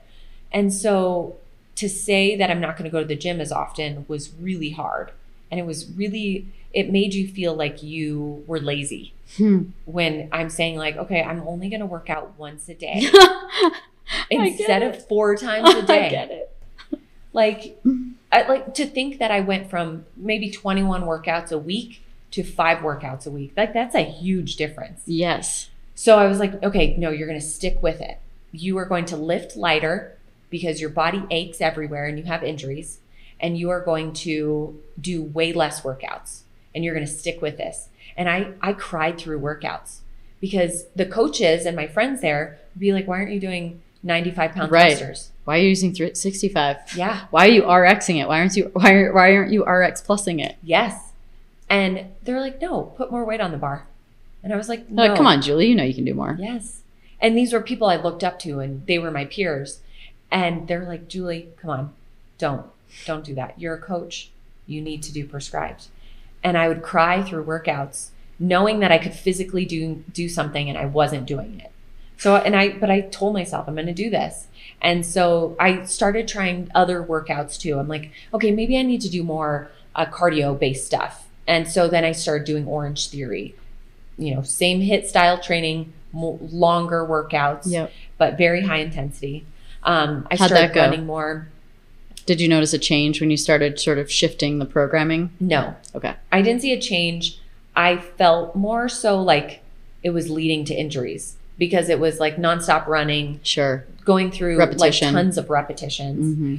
And so to say that I'm not going to go to the gym as often was really hard. And it was really, it made you feel like you were lazy Hmm. when I'm saying, like, okay, I'm only going to work out once a day <laughs> instead of four times <laughs> a day I get it. like I like to think that I went from maybe 21 workouts a week to five workouts a week. Like that's a huge difference. Yes. So I was like, okay, no, you're going to stick with it. You are going to lift lighter because your body aches everywhere and you have injuries and you are going to do way less workouts and you're going to stick with this. And I I cried through workouts because the coaches and my friends there would be like, why aren't you doing 95 pound Right. thrusters? Why are you using 65? Yeah. Why are you RXing it? Why aren't you why, are, why aren't you RX plusing it? Yes. And they're like, no, put more weight on the bar. And I was like, no. Like, come on, Juli, you know you can do more. Yes. And these were people I looked up to and they were my peers. And they're like, Juli, come on, don't, don't do that. You're a coach. You need to do prescribed. And I would cry through workouts knowing that I could physically do do something and I wasn't doing it. So and I but I told myself I'm going to do this. And so I started trying other workouts too. I'm like, okay, maybe I need to do more uh, cardio based stuff. And so then I started doing Orange Theory. You know, same HIIT style training, mo- longer workouts, Yep. but very high intensity. Um, I How'd started running more. Did you notice a change when you started sort of shifting the programming? No, Okay. I didn't see a change. I felt more so like it was leading to injuries because it was like nonstop running, Sure. going through Repetition. like tons of repetitions. hmm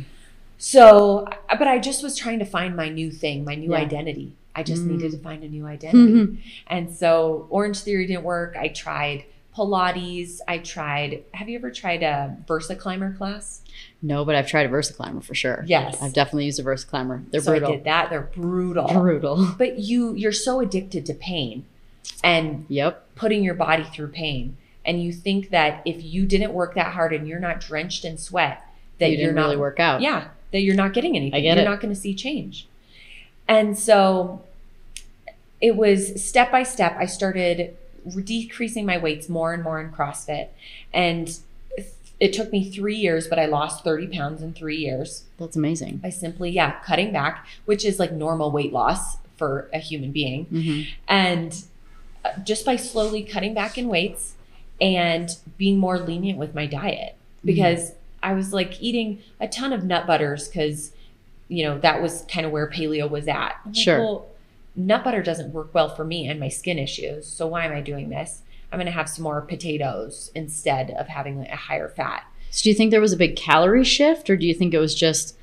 So, but I just was trying to find my new thing, my new Yeah. identity. I just Mm. needed to find a new identity. Mhm. And so Orange Theory didn't work. I tried Pilates. I tried, have you ever tried a Versa Climber class? No, but I've tried a VersaClimber for sure. Yes. I've definitely used a VersaClimber. They're so brutal. I did that. They're brutal. Brutal. <laughs> But you you're so addicted to pain and Yep. putting your body through pain. And you think that if you didn't work that hard and you're not drenched in sweat, that you you're didn't not really work out. Yeah, that you're not getting anything. I get you're it. not going to see change. And so it was step by step. I started decreasing my weights more and more in CrossFit. And it took me three years, but I lost 30 pounds in three years That's amazing. by simply, yeah, cutting back, which is like normal weight loss for a human being hmm and uh, just by slowly cutting back in weights and being more lenient with my diet because I was like eating a ton of nut butters because you know that was kind of where paleo was at. I'm like, Sure. well, nut butter doesn't work well for me and my skin issues. So why am I doing this? I'm going to have some more potatoes instead of having a higher fat. So do you think there was a big calorie shift or do you think it was just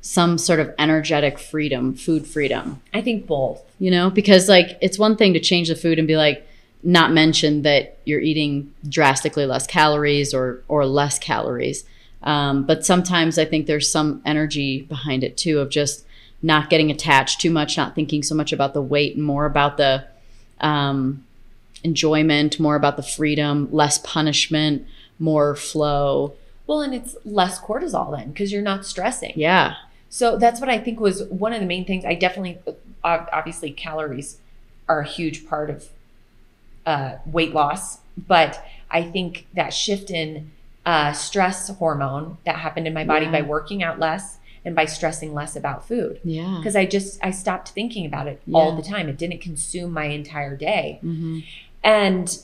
some sort of energetic freedom, food freedom? I think both. You know, because like it's one thing to change the food and be like not mention that you're eating drastically less calories or or less calories. Um, but sometimes I think there's some energy behind it too of just not getting attached too much, not thinking so much about the weight, and more about the um, enjoyment, more about the freedom, less punishment, more flow. Well, and it's less cortisol then because you're not stressing. Yeah. So that's what I think was one of the main things. I definitely, obviously, calories are a huge part of uh, weight loss, but I think that shift in uh, stress hormone that happened in my body Yeah. by working out less and by stressing less about food. Yeah. Because I just I stopped thinking about it all the time. It didn't consume my entire day. hmm And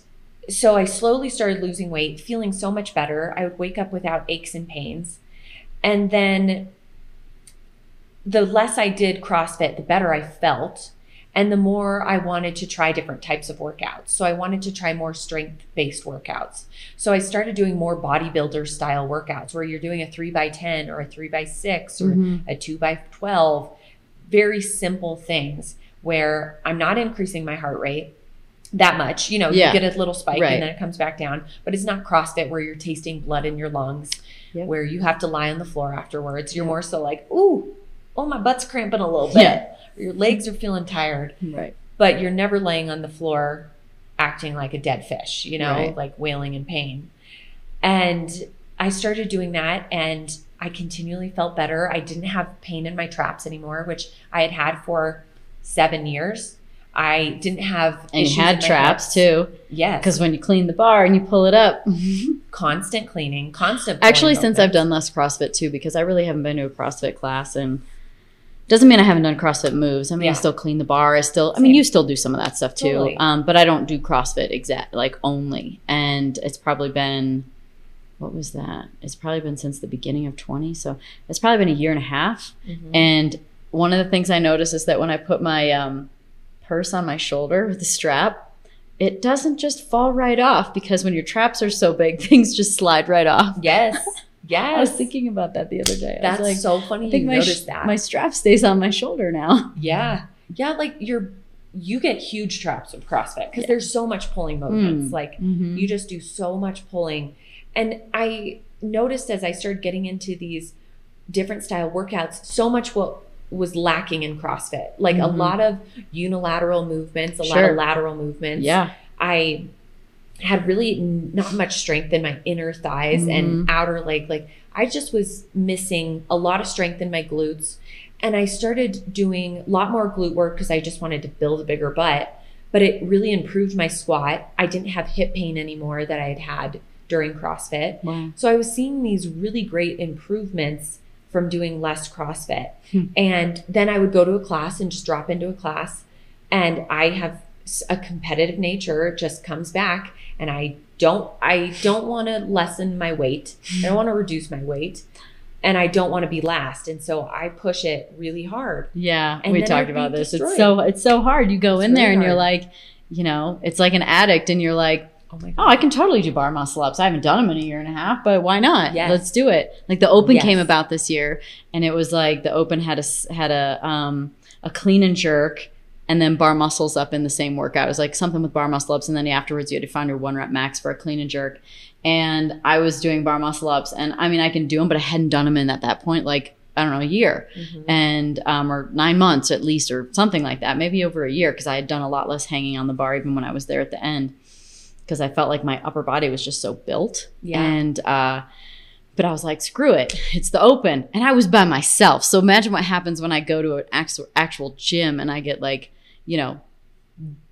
so I slowly started losing weight, feeling so much better. I would wake up without aches and pains. And then the less I did CrossFit, the better I felt. And the more I wanted to try different types of workouts. So I wanted to try more strength based workouts. So I started doing more bodybuilder style workouts where you're doing a three by 10 or a three by six or Mhm. a two by 12. Very simple things where I'm not increasing my heart rate that much. You know, Yeah. you get a little spike Right. and then it comes back down, but it's not CrossFit where you're tasting blood in your lungs, Yep. where you have to lie on the floor afterwards. You're more so like, ooh, oh, my butt's cramping a little bit. Yeah. Your legs are feeling tired, Right. but you're never laying on the floor acting like a dead fish, you know, Right. like wailing in pain. And I started doing that and I continually felt better. I didn't have pain in my traps anymore, which I had had for seven years. I didn't have And issues you had traps too, Yes, because when you clean the bar and you pull it up. <laughs> constant cleaning, constant. Actually, since. I've done less CrossFit too, because I really haven't been to a CrossFit class and doesn't mean I haven't done CrossFit moves. I mean, Yeah. I still clean the bar. I still, I mean, Same. you still do some of that stuff too. Totally. Um, but I don't do CrossFit exact, like only. And it's probably been, what was that? It's probably been since the beginning of 20. So it's probably been a year and a half. Mhm. And one of the things I notice is that when I put my um, purse on my shoulder with the strap, it doesn't just fall right off because when your traps are so big, <laughs> things just slide right off. yes, yes. <laughs> I was thinking about that the other day. I that's was like, so funny. I think my, sh- that. my strap stays on my shoulder now. <laughs> Yeah. Yeah, like you're you get huge traps with CrossFit because there's so much pulling movements. Mm. Like Mm-hmm. you just do so much pulling. And I noticed as I started getting into these different style workouts, so much what was lacking in CrossFit. Like a Mhm. lot of unilateral movements, a lot of lateral movements. yeah. I had really not much strength in my inner thighs and Mhm. outer leg. Like I just was missing a lot of strength in my glutes. And I started doing a lot more glute work because I just wanted to build a bigger butt. But it really improved my squat. I didn't have hip pain anymore that I had had during CrossFit. Wow. So I was seeing these really great improvements from doing less CrossFit. Hmm. And then I would go to a class and just drop into a class. And I have a competitive nature just comes back and I don't I don't want to lessen my weight. I don't want to reduce my weight. And I don't want to be last. And so I push it really hard. Yeah. And we talked I'd about this. destroyed. It's so it's so hard. You go It's in there really and you're like, you know, it's like an addict and you're like, Oh my oh, I can totally do bar muscle ups. I haven't done them in a year and a half, but why not? Yes. Let's do it. Like the Open Yes. came about this year, and it was like the Open had a had a um a clean and jerk, and then bar muscles up in the same workout. It was like something with bar muscle ups, and then afterwards you had to find your one rep max for a clean and jerk. And I was doing bar muscle ups, and I mean I can do them, but I hadn't done them in at that point like I don't know a year Mhm. and um, or nine months at least or something like that maybe over a year because i had done a lot less hanging on the bar even when i was there at the end because i felt like my upper body was just so built. Yeah. and uh, but i was like screw it. It's the open. And i was by myself. So imagine what happens when i go to an actual, actual gym and i get like you know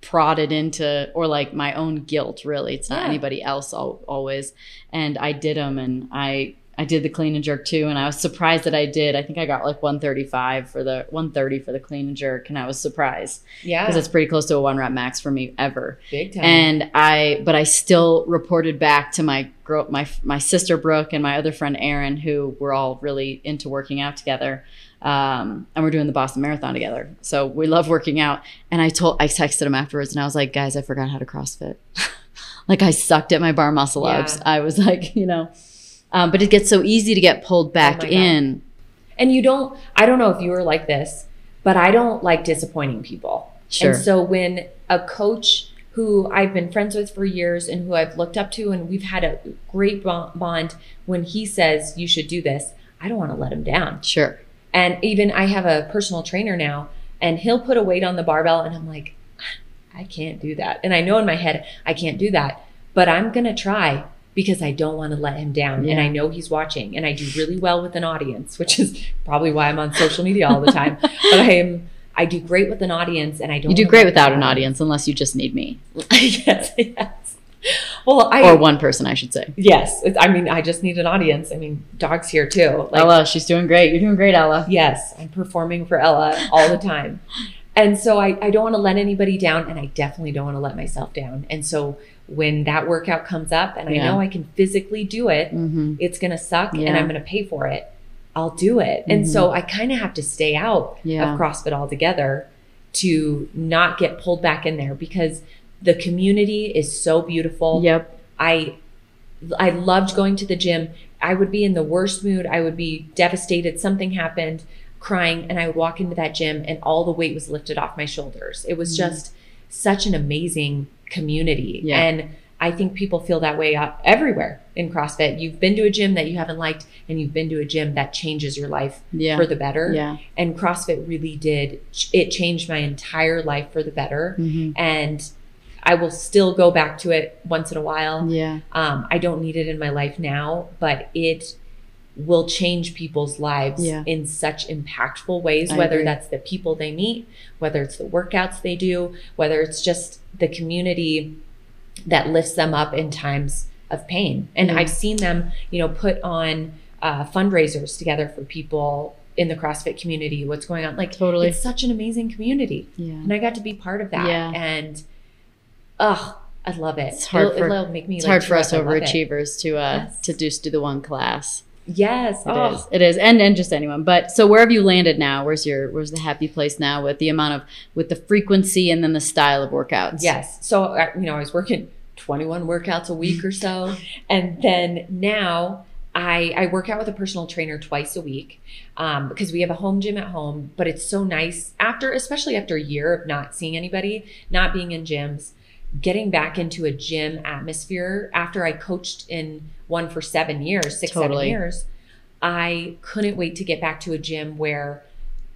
prodded into or like my own guilt really. It's not Yeah. anybody else al- always. And i did them and i i did the clean and jerk too and i was surprised that i did i think i got like 135 for the 130 for the clean and jerk and i was surprised yeah. because it's pretty close to a one rep max for me ever big time. and I, but I still reported back to my girl, my my sister Brooke and my other friend Erin, who were all really into working out together, um, and we're doing the Boston Marathon together. So we love working out. And I told, I texted them afterwards, and I was like, guys, I forgot how to CrossFit. <laughs> like I sucked at my bar muscle ups. Yeah. I was like, <laughs> you know, um, but it gets so easy to get pulled back Oh my God. in. And you don't, I don't know if you were like this, but I don't like disappointing people. Sure. And so when a coach who I've been friends with for years and who I've looked up to, and we've had a great bond, when he says you should do this, I don't want to let him down. Sure. And even I have a personal trainer now, and he'll put a weight on the barbell, and I'm like, I can't do that. And I know in my head, I can't do that, but I'm going to try because I don't want to let him down. And I know he's watching, and I do really well with an audience, which is probably why I'm on social media all the time. <laughs> but I am. I do great with an audience, and I don't. You do great without an audience unless you just need me. <laughs> yes, yes. well, I or one person, I should say. yes. I mean, I just need an audience. I mean, dog's here too. Like, Ella, she's doing great. You're doing great, Ella. Yes, I'm performing for Ella all the time. and so I, I don't want to let anybody down, and I definitely don't want to let myself down. And so when that workout comes up and I know I can physically do it, Mm-hmm. it's going to suck and I'm going to pay for it. I'll do it. And so I kind of have to stay out Yeah. of CrossFit altogether to not get pulled back in there because the community is so beautiful. Yep. I I loved going to the gym. I would be in the worst mood. I would be devastated. Something happened, crying, and I would walk into that gym and all the weight was lifted off my shoulders. It was Mhm. just such an amazing community. Yeah. And I think people feel that way uh, everywhere in CrossFit. You've been to a gym that you haven't liked, and you've been to a gym that changes your life Yeah. for the better. yeah. And CrossFit really did. It changed my entire life for the better. Mm-hmm. And I will still go back to it once in a while. Yeah. Um, I don't need it in my life now, but it will change people's lives Yeah. in such impactful ways, I whether agree. that's the people they meet, whether it's the workouts they do, whether it's just the community that lifts them up in times of pain. And Yeah. I've seen them, you know, put on uh, fundraisers together for people in the CrossFit community. What's going on? Like, Totally. it's such an amazing community Yeah. and I got to be part of that. Yeah. And ugh, I love it. It's hard it'll, for- it'll make me. It's like, hard for us up. I love it. overachievers to uh Yes. to just do the one class. Yes, It oh, is. It is. And and just anyone. But so where have you landed now? Where's your where's the happy place now with the amount of with the frequency and then the style of workouts? Yes. So I- you know, I was working 21 workouts a week or so, and then now. I, I work out with a personal trainer twice a week um, because we have a home gym at home, but it's so nice after, especially after a year of not seeing anybody, not being in gyms, getting back into a gym atmosphere after I coached in one for seven years, six, seven years. I couldn't wait to get back to a gym where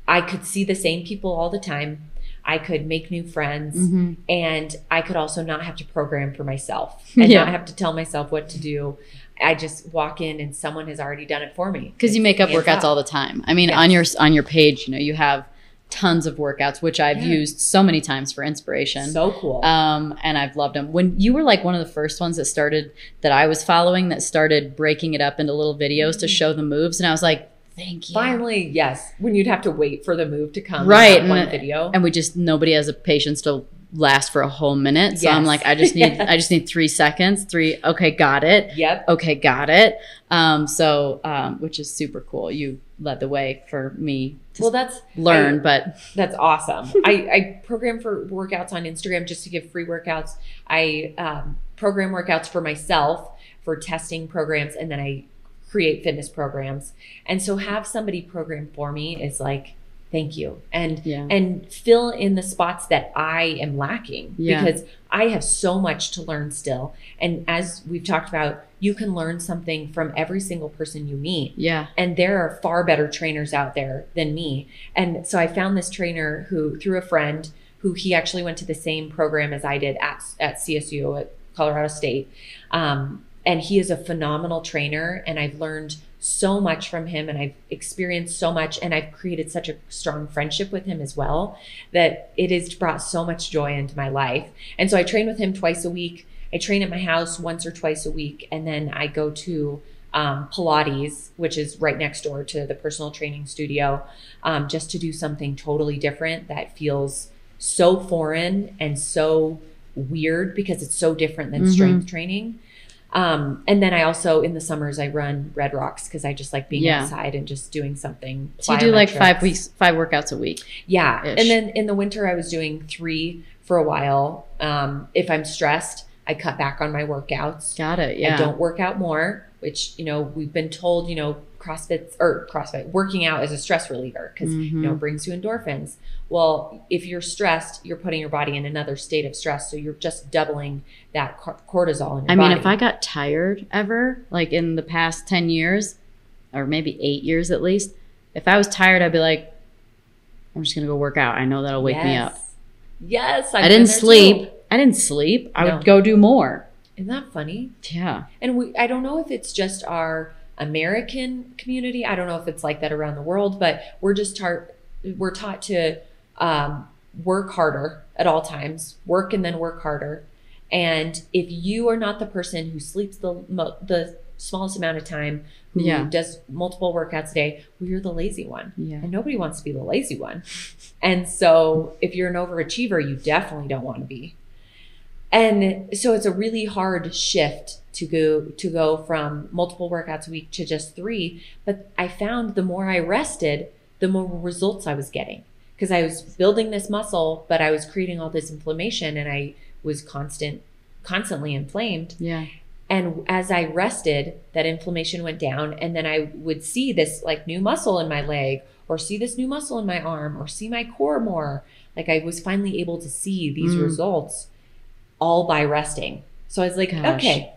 I could see the same people all the time. I could make new friends Mhm. and I could also not have to program for myself <laughs> and Yeah. not have to tell myself what to do. I just walk in and someone has already done it for me. because you make up workouts all the time. I mean, on your on your page, you know, you have tons of workouts, which I've Yeah. used so many times for inspiration. So cool. um, and I've loved them. When you were like one of the first ones that started that I was following that started breaking it up into little videos to show the moves, and I was like, thank you. Finally, yes. When you'd have to wait for the move to come. Right, in one and- video. and we just nobody has a patience to last for a whole minute. So I'm like, I just need. <laughs> I just need three seconds. Three, okay, got it. yep. Okay, got it. Um, so um, which is super cool. You led the way for me to Well, that's learn, I- but That's awesome. <laughs> I, I program for workouts on Instagram just to give free workouts. I um, program workouts for myself for testing programs, and then I create fitness programs. And so have somebody program for me is like, thank you, and yeah. and fill in the spots that I am lacking Yeah. because I have so much to learn still. And as we've talked about, you can learn something from every single person you meet Yeah. and there are far better trainers out there than me. And so I found this trainer who, through a friend, who he actually went to the same program as I did at at CSU at Colorado State, um, and he is a phenomenal trainer. And I've learned so much from him, and I've experienced so much, and I've created such a strong friendship with him as well that it has brought so much joy into my life. And so I train with him twice a week. I train at my house once or twice a week, and then I go to um, Pilates, which is right next door to the personal training studio, um, just to do something totally different that feels so foreign and so weird because it's so different than Mhm. strength training. Um, and then I also in the summers I run Red Rocks because I just like being Yeah. outside and just doing something. So you do like five weeks, five workouts a week. Yeah. And then in the winter, I was doing three for a while. Um, if I'm stressed, I cut back on my workouts. Got it. Yeah. I don't work out more, which, you know, we've been told, you know, CrossFit or CrossFit, working out is a stress reliever because, you know, it brings you endorphins. Well, if you're stressed, you're putting your body in another state of stress. So you're just doubling that cor- cortisol in your body. I mean, if I got tired ever, like in the past 10 years, or maybe eight years at least, if I was tired, I'd be like, I'm just going to go work out. I know that'll wake me up. Yes. I've I didn't sleep. too. I didn't sleep. I No. would go do more. Isn't that funny? Yeah. And we, I don't know if it's just our American community. I don't know if it's like that around the world, but we're just taught we're taught to um, work harder at all times, work and then work harder, And if you are not the person who sleeps the mo- the smallest amount of time, who Yeah. does multiple workouts a day, well, you're the lazy one. Yeah. And nobody wants to be the lazy one. And so if you're an overachiever, you definitely don't want to be. And so it's a really hard shift to go to go from multiple workouts a week to just 3, but I found the more I rested, the more results I was getting because I was building this muscle, but I was creating all this inflammation and I was constant constantly inflamed. Yeah. And as I rested, that inflammation went down. And then I would see this like new muscle in my leg, or see this new muscle in my arm, or see my core more. Like I was finally able to see these Mm. results all by resting. So I was like, Gosh. okay,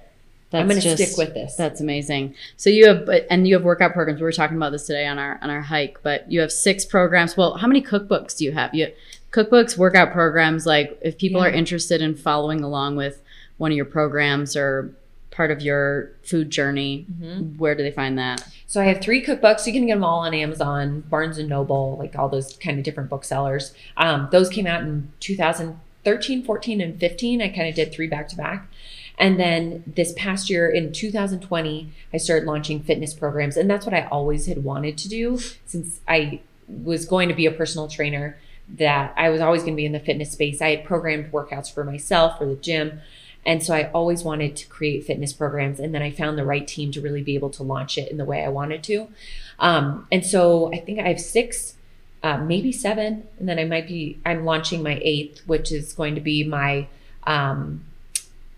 I'm going to stick with this. That's amazing. So you have, and you have workout programs. We were talking about this today on our on our hike. But you have six programs. Well, how many cookbooks do you have? You cookbooks, workout programs. Like if people Yeah. are interested in following along with one of your programs or part of your food journey, Mhm. where do they find that? So I have three cookbooks. You can get them all on Amazon, Barnes and Noble, like all those kind of different booksellers. Um, those came out in 2013, 14, and 15. I kind of did three back to back. And then this past year in 2020, I started launching fitness programs. And that's what I always had wanted to do since I was going to be a personal trainer, that I was always going to be in the fitness space. I had programmed workouts for myself, for the gym. And so I always wanted to create fitness programs. And then I found the right team to really be able to launch it in the way I wanted to. Um, and so I think I have six, uh, maybe seven. And then I might be, I'm launching my eighth, which is going to be my, um,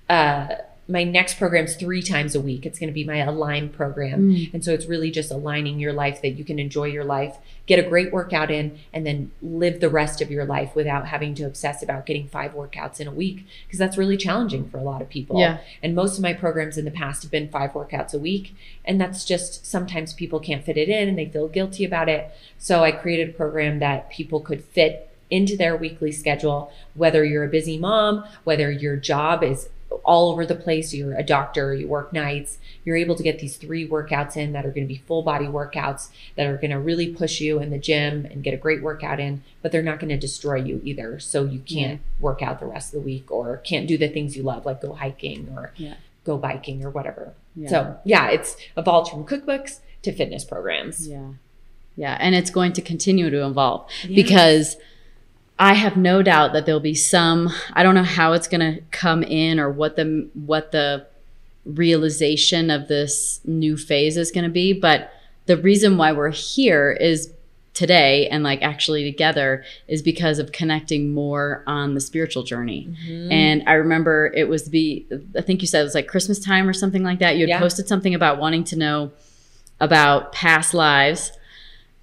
uh, my next program's three times a week. It's going to be my Align program. Mm. And so it's really just aligning your life that you can enjoy your life, get a great workout in, and then live the rest of your life without having to obsess about getting five workouts in a week because that's really challenging for a lot of people. Yeah. And most of my programs in the past have been five workouts a week. And that's just sometimes people can't fit it in and they feel guilty about it. So I created a program that people could fit into their weekly schedule, whether you're a busy mom, whether your job is all over the place, you're a doctor, you work nights, you're able to get these three workouts in that are going to be full body workouts that are going to really push you in the gym and get a great workout in, but they're not going to destroy you either. So you can't work out the rest of the week or can't do the things you love, like go hiking or Yeah. go biking or whatever. Yeah. So yeah, it's evolved from cookbooks to fitness programs. Yeah. Yeah. And it's going to continue to evolve because I have no doubt that there'll be some, I don't know how it's going to come in or what the, what the realization of this new phase is going to be. But the reason why we're here is today and like actually together is because of connecting more on the spiritual journey. Mhm. And I remember it was the, I think you said it was like Christmas time or something like that. You had Yeah. posted something about wanting to know about past lives.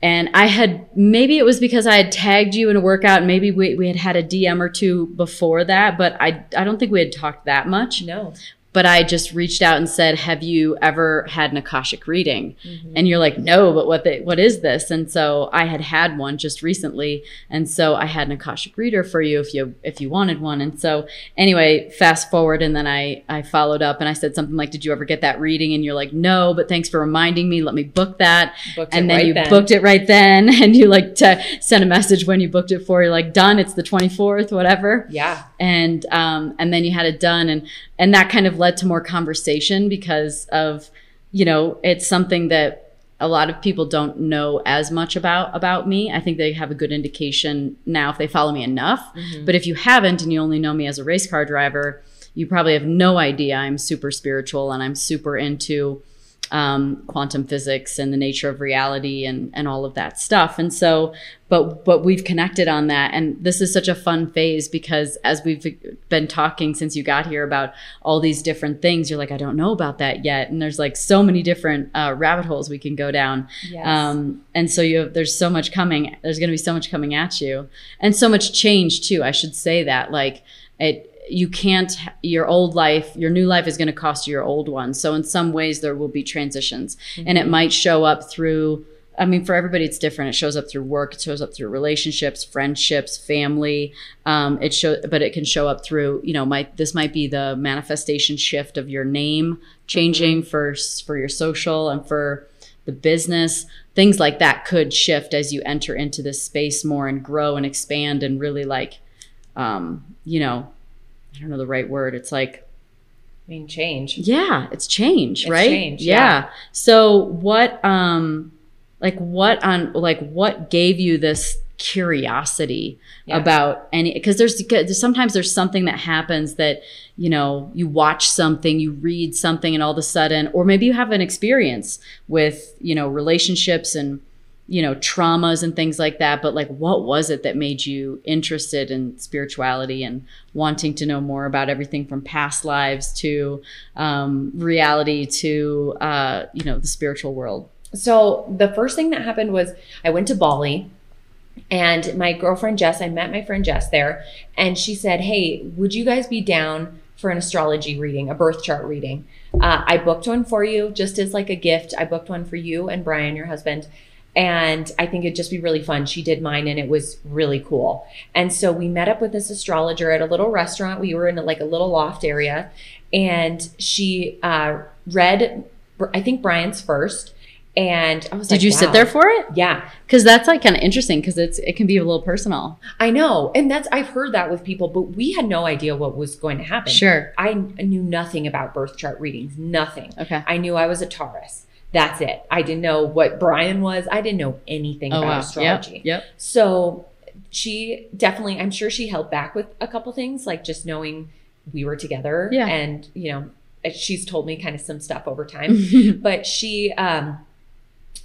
And I had, maybe it was because I had tagged you in a workout. Maybe we, we had had a DM or two before that, but I, I don't think we had talked that much. no. But I just reached out and said, Have you ever had an Akashic reading? Mhm. And you're like, no, but what the, what is this? And so I had had one just recently, and so I had an Akashic reader for you if you if you wanted one. And so anyway, fast forward, and then I I followed up and I said something like, did you ever get that reading? And you're like, no, but thanks for reminding me. Let me book that. Booked and then right you then. booked it right then, <laughs> and you like to send a message when you booked it for. You're like, done. It's the 24th, whatever Yeah. and um, and then you had it done and and that kind of led to more conversation because of you know it's something that a lot of people don't know as much about about me i think they have a good indication now if they follow me enough Mhm. but if you haven't and you only know me as a race car driver you probably have no idea i'm super spiritual and i'm super into um, quantum physics and the nature of reality and and all of that stuff. And so, but but we've connected on that, and this is such a fun phase because as we've been talking since you got here about all these different things, you're like, I don't know about that yet, and there's like so many different uh, rabbit holes we can go down. Yes. Um, and so you have, there's so much coming. There's going to be so much coming at you, and so much change too. I should say that like it you can't your old life your new life is going to cost you your old one. So in some ways there will be transitions. And it might show up through i mean for everybody it's different. It shows up through work it shows up through relationships friendships family. Um, it show but it can show up through you know might this might be the manifestation shift of your name changing for for your social and for the business. Things like that could shift as you enter into this space more and grow and expand and really like um, you know I don't know the right word. It's like I mean, change. yeah, it's change, It's right? change, yeah. yeah. So what um like what on like what gave you this curiosity about any because there's sometimes there's something that happens that you know you watch something you read something and all of a sudden or maybe you have an experience with you know relationships and you know traumas and things like that but like what was it that made you interested in spirituality and wanting to know more about everything from past lives to um, reality to uh, you know the spiritual world So the first thing that happened was I went to Bali and my girlfriend Jess, I met my friend Jess there, and she said, Hey, would you guys be down for an astrology reading, a birth chart reading? Uh, I booked one for you just as like a gift. I booked one for you and Brian, your husband. And I think it'd just be really fun. She did mine and it was really cool. And so we met up with this astrologer at a little restaurant. We were in like a little loft area and she uh, read, I think Brian's first. And I was like, did you sit there for it Yeah, because that's like kind of interesting because it's it can be a little personal I know. And that's, I've heard that with people, but we had no idea what was going to happen. sure I knew nothing about birth chart readings, nothing. okay I knew I was a Taurus. That's it. I didn't know what Brian was. I didn't know anything oh about wow astrology. yep, yep. So she definitely, I'm sure she held back with a couple things, like just knowing we were together. Yeah. And, you know, she's told me kind of some stuff over time. <laughs> but she, um,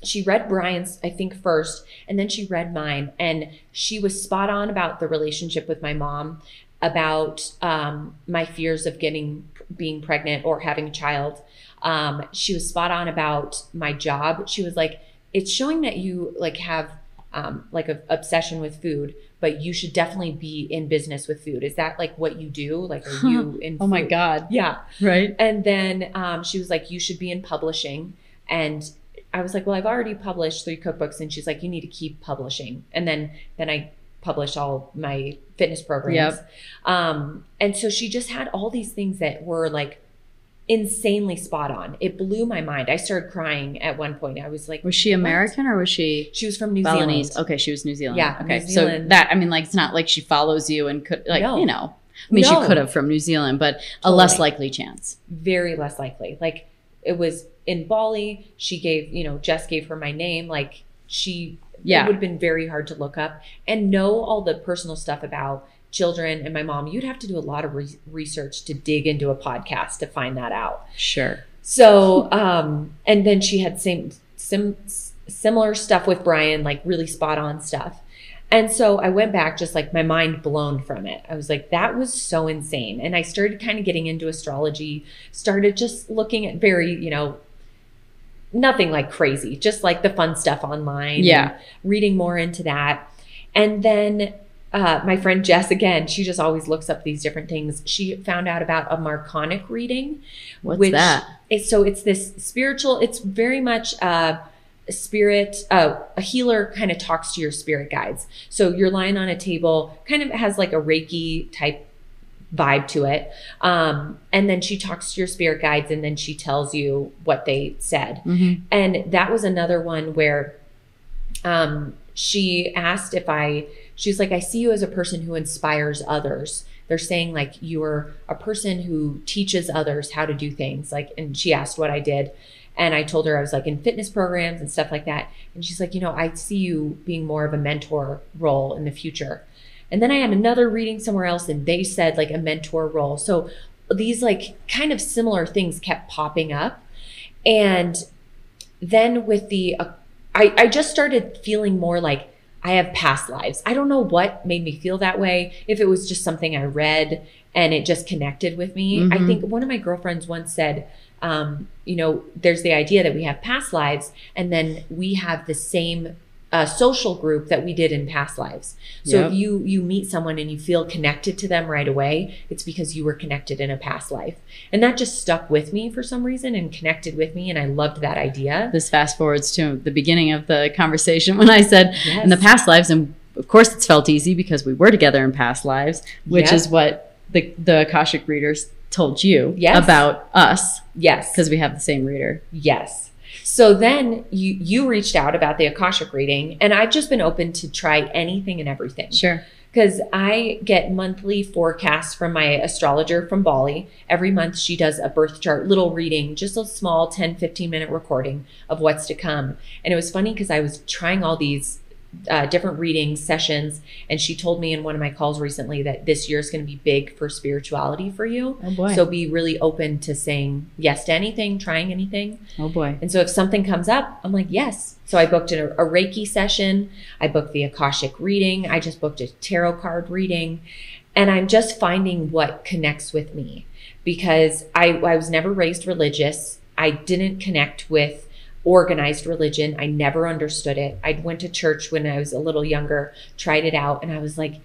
she read Brian's, I think, first, and then she read mine. And she was spot on about the relationship with my mom, about um, my fears of getting, being pregnant or having a child. Um, she was spot on about my job. She was like, it's showing that you like have um, like an obsession with food, but you should definitely be in business with food. Is that like what you do? Like, are you <laughs> in? oh my food? god Yeah. right And then um, she was like, you should be in publishing. And I was like, well, I've already published three cookbooks. And she's like, you need to keep publishing. And then, then I published all my fitness programs. Yep. Um, and so she just had all these things that were like insanely spot on. It blew my mind. I started crying at one point. I was like, was she american or was she she was from New Balinese. Zealand. Okay, she was New Zealand. Yeah, Okay, New so that I mean, like, it's not like she follows you and could like No. you know. I mean, No. she could have from New Zealand, but a less likely chance. very less likely. Like it was in Bali. She gave, you know, Jess gave her my name. Like she, Yeah. it would have been very hard to look up and know all the personal stuff about children and my mom. You'd have to do a lot of re- research to dig into a podcast to find that out. Sure. So, um, and then she had same sim, similar stuff with Brian, like really spot on stuff. And so I went back just like my mind blown from it. I was like, that was so insane. And I started kind of getting into astrology, started just looking at very, you know, nothing like crazy, just like the fun stuff online. Yeah. Reading more into that. And then uh, my friend Jess, again, she just always looks up these different things. She found out about a Marconic reading. What's that? It's, so it's this spiritual, it's very much uh, a spirit, uh, a healer kind of talks to your spirit guides. So you're lying on a table, kind of has like a Reiki type vibe to it. Um, and then she talks to your spirit guides and then she tells you what they said. Mhm. And that was another one where um, she asked if I, she's like, I see you as a person who inspires others. They're saying like you're a person who teaches others how to do things. Like, and she asked what I did. And I told her I was like in fitness programs and stuff like that. And she's like, you know, I see you being more of a mentor role in the future. And then I had another reading somewhere else and they said like a mentor role. So these like kind of similar things kept popping up. And then with the, uh, I, I just started feeling more like I have past lives. I don't know what made me feel that way. If it was just something I read and it just connected with me. I Mhm. think one of my girlfriends once said, um, you know, there's the idea that we have past lives and then we have the same uh, social group that we did in past lives. So Yep. if you you meet someone and you feel connected to them right away, it's because you were connected in a past life. And that just stuck with me for some reason and connected with me and I loved that idea. This fast forwards to the beginning of the conversation <laughs> when I said Yes. in the past lives, and of course it's felt easy because we were together in past lives, which Yep. is what the the Akashic readers told you Yes. about us Yes. because we have the same reader. Yes. So then you you reached out about the Akashic reading, and I've just been open to try anything and everything. Sure. because I get monthly forecasts from my astrologer from Bali. Every month, she does a birth chart, little reading, just a small 10, 15 minute recording of what's to come. And it was funny because I was trying all these uh, different reading sessions. And she told me in one of my calls recently that this year is going to be big for spirituality for you. Oh boy. So be really open to saying yes to anything, trying anything. oh boy. And so if something comes up, I'm like, yes. So I booked a, a Reiki session. I booked the Akashic reading. I just booked a tarot card reading. And I'm just finding what connects with me because I, I was never raised religious. I didn't connect with organized religion. I never understood it. I went to church when I was a little younger, tried it out, and I was like,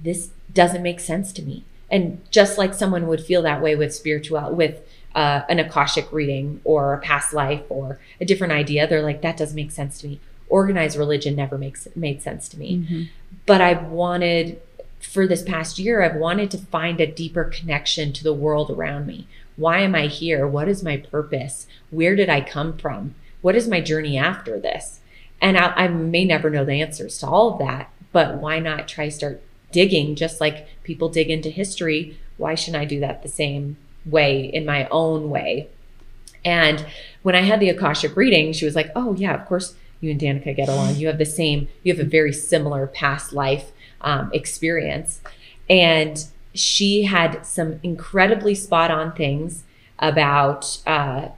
this doesn't make sense to me. And just like someone would feel that way with spiritual, with uh, an Akashic reading or a past life or a different idea, they're like, that doesn't make sense to me. Organized religion never makes made sense to me. Mhm. But I've wanted for this past year, I've wanted to find a deeper connection to the world around me. Why am I here? What is my purpose? Where did I come from? What is my journey after this? And I, I may never know the answers to all of that, but why not try start digging just like people dig into history? Why shouldn't I do that the same way in my own way? And when I had the Akashic reading, she was like, Oh, yeah, of course you and Danica get along. You have the same, you have a very similar past life um, experience. And she had some incredibly spot on things about uh,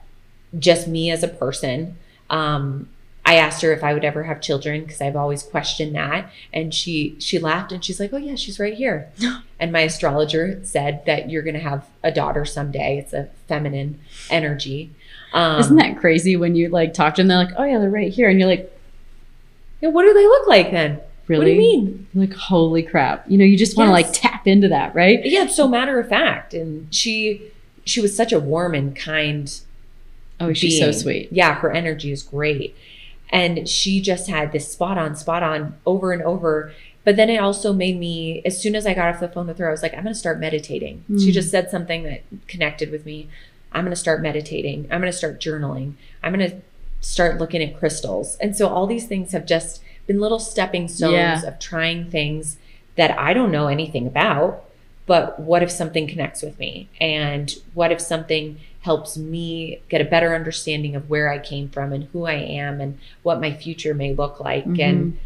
just me as a person. Um, I asked her if I would ever have children because I've always questioned that, and she she laughed and she's like, "Oh yeah, she's right here." <gasps> and my astrologer said that you're going to have a daughter someday. It's a feminine energy. Um, Isn't that crazy when you like talk to them? They're like, oh yeah, they're right here, and you're like, Yeah, what do they look like then? really? What do you mean? Like, holy crap! You know, you just want to Yes. like tap into that, right? Yeah, it's so matter of fact. And she she was such a warm and kind Oh, she's so sweet. Yeah, her energy is great. And she just had this spot on, spot on over and over. But then it also made me, as soon as I got off the phone with her, I was like, I'm going to start meditating. She Mm. just said something that connected with me. I'm going to start meditating. I'm going to start journaling. I'm going to start looking at crystals. And so all these things have just been little stepping stones Yeah. of trying things that I don't know anything about. But what if something connects with me? And what if something helps me get a better understanding of where I came from and who I am and what my future may look like and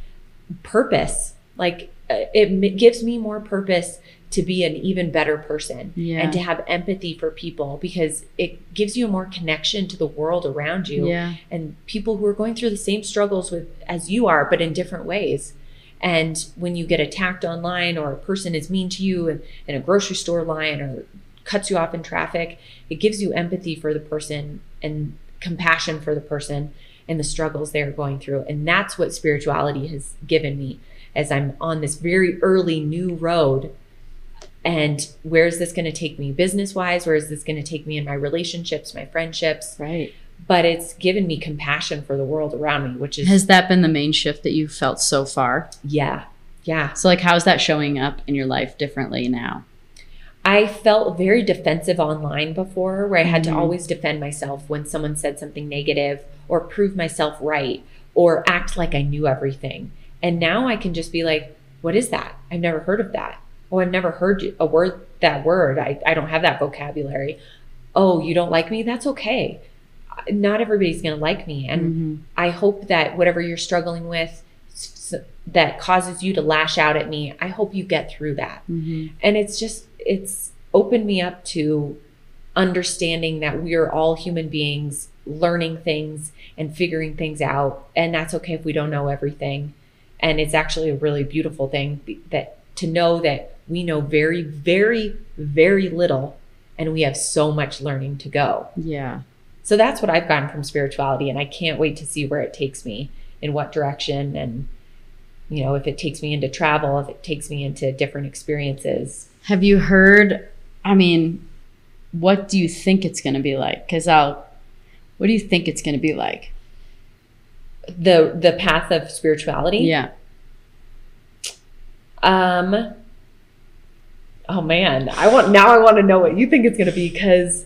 purpose? Like uh, it gives me more purpose to be an even better person Yeah. and to have empathy for people because it gives you a more connection to the world around you Yeah. and people who are going through the same struggles with as you are but in different ways and when you get attacked online or a person is mean to you in, in a grocery store line or cuts you off in traffic it gives you empathy for the person and compassion for the person and the struggles they're going through and that's what spirituality has given me as i'm on this very early new road and where is this going to take me business wise where is this going to take me in my relationships my friendships Right. but it's given me compassion for the world around me, which is Has that been the main shift that you've felt so far? yeah, yeah. So, like, how's that showing up in your life differently now? I felt very defensive online before, where I had Mhm. to always defend myself when someone said something negative or prove myself right or act like I knew everything. And now I can just be like, what is that? I've never heard of that. Oh, I've never heard a word, that word. I, I don't have that vocabulary. Oh, you don't like me? That's okay. Not everybody's going to like me. And Mhm. I hope that whatever you're struggling with that causes you to lash out at me, I hope you get through that. Mhm. And it's just, it's opened me up to understanding that we are all human beings learning things and figuring things out. And that's okay if we don't know everything. And it's actually a really beautiful thing that to know that we know very, very, very little and we have so much learning to go. Yeah. So that's what I've gotten from spirituality, and I can't wait to see where it takes me, in what direction, and you know, if it takes me into travel, if it takes me into different experiences. Have you heard? I mean, what do you think it's going to be like? Because I'll, what do you think it's going to be like? The the path of spirituality. Yeah. Um. Oh man, I want now. I want to know what you think it's going to be because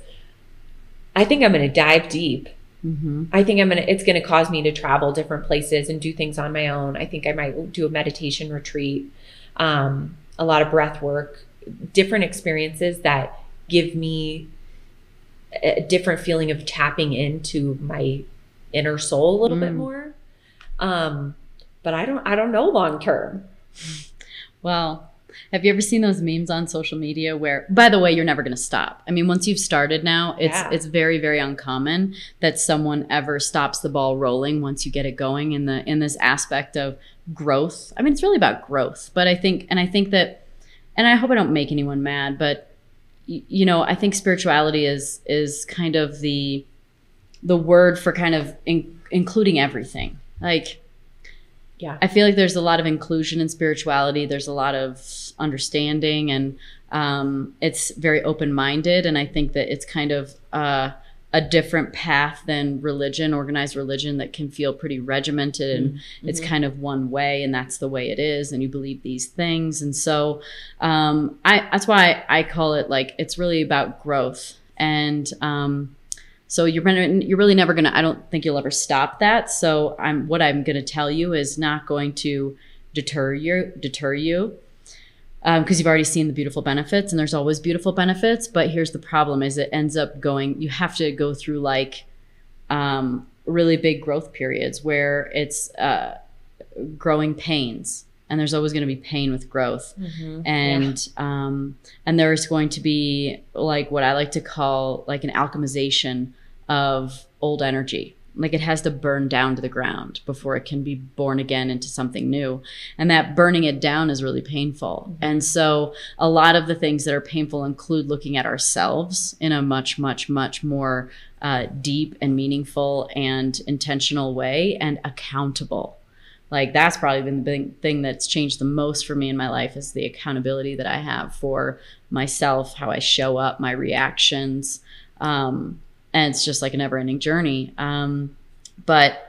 I think I'm going to dive deep. Mm-hmm. I think I'm gonna. It's gonna cause me to travel different places and do things on my own. I think I might do a meditation retreat. um, a lot of breath work, different experiences that give me a different feeling of tapping into my inner soul a little mm. bit more. Um, but I don't I don't know long term. Well, have you ever seen those memes on social media where by the way you're never going to stop. I mean once you've started now it's yeah. it's very very uncommon that someone ever stops the ball rolling once you get it going in the in this aspect of growth. I mean it's really about growth, but I think and I think that and I hope I don't make anyone mad, but you know, I think spirituality is is kind of the the word for kind of in, including everything. Like yeah. I feel like there's a lot of inclusion in spirituality. There's a lot of understanding and um, it's very open minded. And I think that it's kind of uh, a different path than religion, organized religion that can feel pretty regimented and mm-hmm. it's kind of one way and that's the way it is. And you believe these things. And so um, I, that's why I call it like it's really about growth. And um, so you're you're really never gonna. I don't think you'll ever stop that. So I'm what I'm gonna tell you is not going to deter you deter you because um, you've already seen the beautiful benefits and there's always beautiful benefits. But here's the problem: is it ends up going. You have to go through like um, really big growth periods where it's uh, growing pains and there's always going to be pain with growth mm-hmm. and yeah. um, and there's going to be like what i like to call like an alchemization of old energy like it has to burn down to the ground before it can be born again into something new and that burning it down is really painful mm-hmm. and so a lot of the things that are painful include looking at ourselves in a much much much more uh, deep and meaningful and intentional way and accountable like that's probably been the big thing that's changed the most for me in my life is the accountability that I have for myself, how I show up, my reactions. Um, and it's just like a never ending journey. Um, but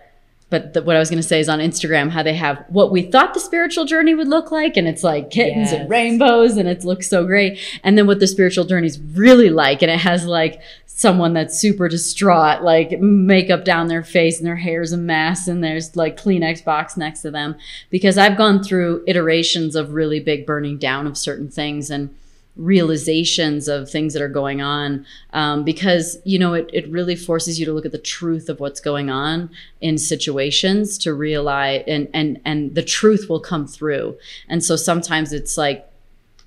but the, what I was going to say is on Instagram how they have what we thought the spiritual journey would look like, and it's like kittens yes. and rainbows, and it looks so great. And then what the spiritual journey is really like, and it has like someone that's super distraught, like makeup down their face and their hair's a mess and there's like Kleenex box next to them. Because I've gone through iterations of really big burning down of certain things and realizations of things that are going on um, because you know it, it really forces you to look at the truth of what's going on in situations to realize and and and the truth will come through and so sometimes it's like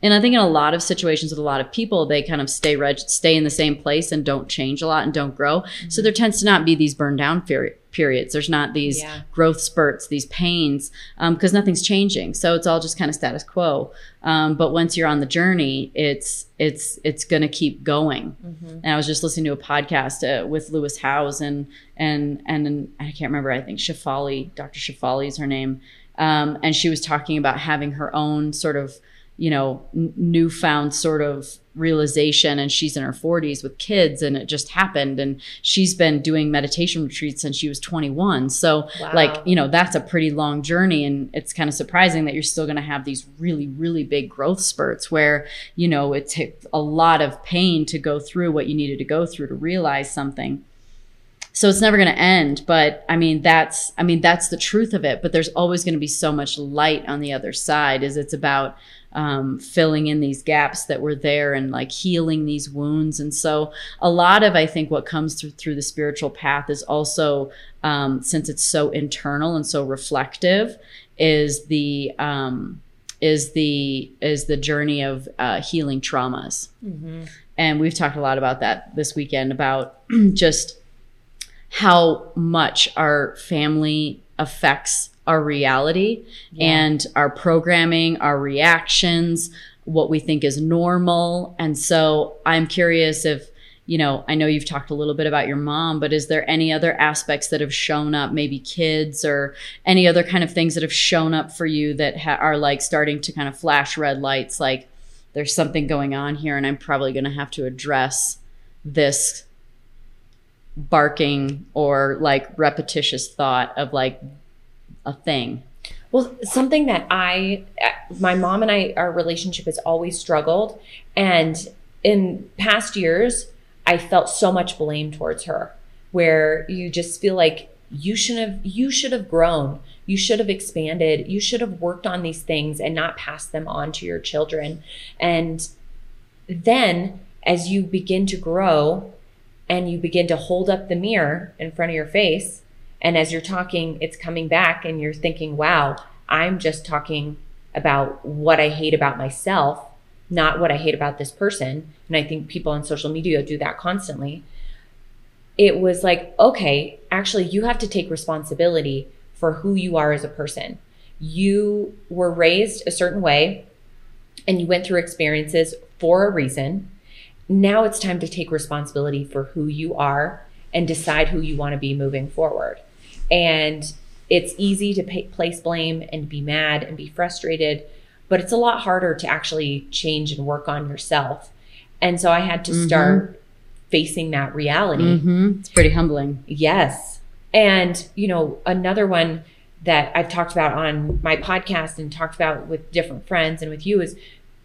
and I think in a lot of situations with a lot of people, they kind of stay reg- stay in the same place and don't change a lot and don't grow. Mm-hmm. So there tends to not be these burn down peri- periods. There's not these yeah. growth spurts, these pains, because um, nothing's changing. So it's all just kind of status quo. Um, but once you're on the journey, it's it's it's going to keep going. Mm-hmm. And I was just listening to a podcast uh, with Lewis Howes and and and I can't remember. I think Shefali, Dr. Shefali is her name. Um, and she was talking about having her own sort of you know, n- newfound sort of realization and she's in her 40s with kids and it just happened and she's been doing meditation retreats since she was 21 so wow. like you know that's a pretty long journey and it's kind of surprising that you're still going to have these really really big growth spurts where you know it took a lot of pain to go through what you needed to go through to realize something so it's never going to end but i mean that's i mean that's the truth of it but there's always going to be so much light on the other side is it's about um, filling in these gaps that were there and like healing these wounds. And so, a lot of I think what comes through through the spiritual path is also um, since it's so internal and so reflective, is the um, is the is the journey of uh, healing traumas. Mm-hmm. And we've talked a lot about that this weekend about <clears throat> just how much our family affects our reality yeah. and our programming, our reactions, what we think is normal. And so I'm curious if, you know, I know you've talked a little bit about your mom, but is there any other aspects that have shown up, maybe kids or any other kind of things that have shown up for you that ha- are like starting to kind of flash red lights? Like there's something going on here, and I'm probably going to have to address this barking or like repetitious thought of like a thing? Well, something that I, my mom and I, our relationship has always struggled. And in past years, I felt so much blame towards her, where you just feel like you should have you should have grown you should have expanded you should have worked on these things and not passed them on to your children and then as you begin to grow and you begin to hold up the mirror in front of your face and as you're talking it's coming back and you're thinking wow i'm just talking about what i hate about myself not what i hate about this person and i think people on social media do that constantly it was like, okay, actually, you have to take responsibility for who you are as a person. You were raised a certain way and you went through experiences for a reason. Now it's time to take responsibility for who you are and decide who you want to be moving forward. And it's easy to pay, place blame and be mad and be frustrated, but it's a lot harder to actually change and work on yourself. And so I had to start mm-hmm facing that reality. Mm-hmm. It's pretty humbling. Yes. And, you know, another one that I've talked about on my podcast and talked about with different friends and with you is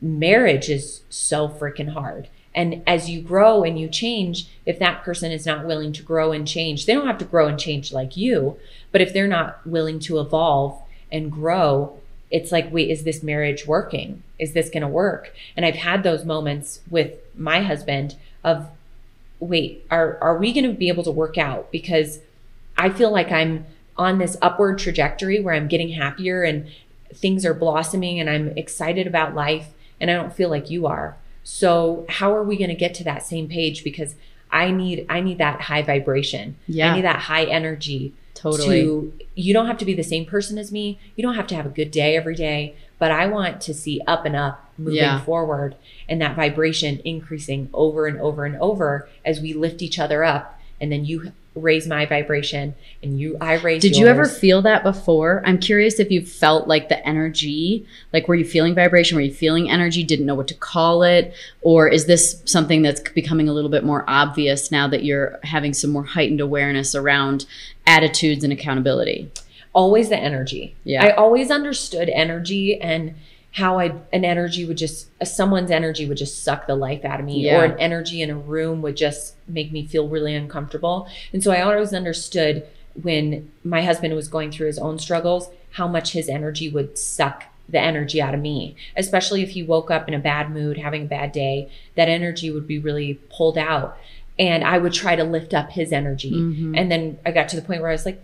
marriage is so freaking hard. And as you grow and you change, if that person is not willing to grow and change, they don't have to grow and change like you, but if they're not willing to evolve and grow, it's like, wait, is this marriage working? Is this going to work? And I've had those moments with my husband of wait, are are we going to be able to work out? Because I feel like I'm on this upward trajectory where I'm getting happier and things are blossoming and I'm excited about life and I don't feel like you are. So how are we going to get to that same page because I need I need that high vibration. Yeah. I need that high energy. Totally. To, you don't have to be the same person as me. You don't have to have a good day every day, but I want to see up and up moving yeah. forward and that vibration increasing over and over and over as we lift each other up and then you raise my vibration and you I raise Did yours. you ever feel that before? I'm curious if you felt like the energy, like were you feeling vibration, were you feeling energy, didn't know what to call it, or is this something that's becoming a little bit more obvious now that you're having some more heightened awareness around attitudes and accountability? Always the energy. Yeah. I always understood energy and how I an energy would just someone's energy would just suck the life out of me yeah. or an energy in a room would just make me feel really uncomfortable. And so I always understood when my husband was going through his own struggles how much his energy would suck the energy out of me, especially if he woke up in a bad mood, having a bad day, that energy would be really pulled out. And I would try to lift up his energy. Mm-hmm. And then I got to the point where I was like,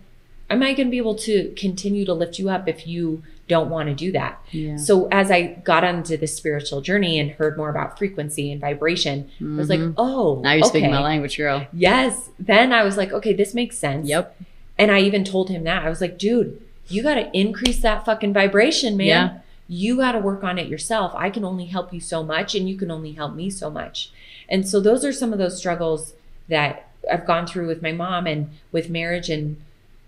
am I going to be able to continue to lift you up if you don't want to do that. Yeah. So as I got onto the spiritual journey and heard more about frequency and vibration, mm-hmm. I was like, mm-hmm. oh, now you're okay. speaking my language, girl. Yes. Then I was like, okay, this makes sense. Yep. And I even told him that I was like, dude, you got to increase that fucking vibration, man. Yeah. You got to work on it yourself. I can only help you so much, and you can only help me so much. And so those are some of those struggles that I've gone through with my mom and with marriage and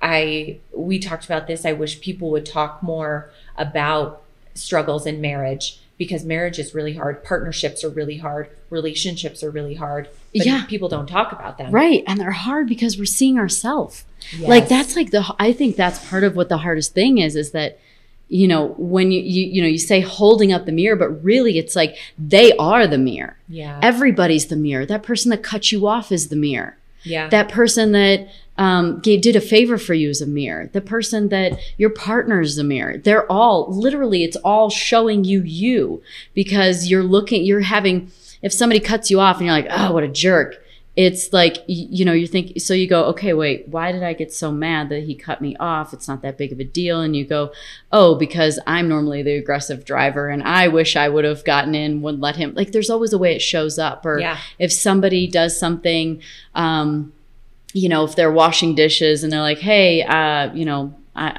I we talked about this. I wish people would talk more about struggles in marriage because marriage is really hard. Partnerships are really hard. Relationships are really hard. Yeah. people don't talk about them. Right. And they're hard because we're seeing ourselves. Yes. Like that's like the I think that's part of what the hardest thing is is that you know when you, you you know you say holding up the mirror but really it's like they are the mirror Yeah. everybody's the mirror that person that cut you off is the mirror yeah. that person that um, gave, did a favor for you is a mirror. The person that your partner is a mirror. They're all literally, it's all showing you you because you're looking, you're having, if somebody cuts you off and you're like, oh, what a jerk. It's like, you, know, you think, so you go, okay, wait, why did I get so mad that he cut me off? It's not that big of a deal. And you go, oh, because I'm normally the aggressive driver and I wish I would have gotten in, would let him. Like, there's always a way it shows up. Or Yeah. if somebody does something, um, you know, if they're washing dishes and they're like, hey, uh, you know, I,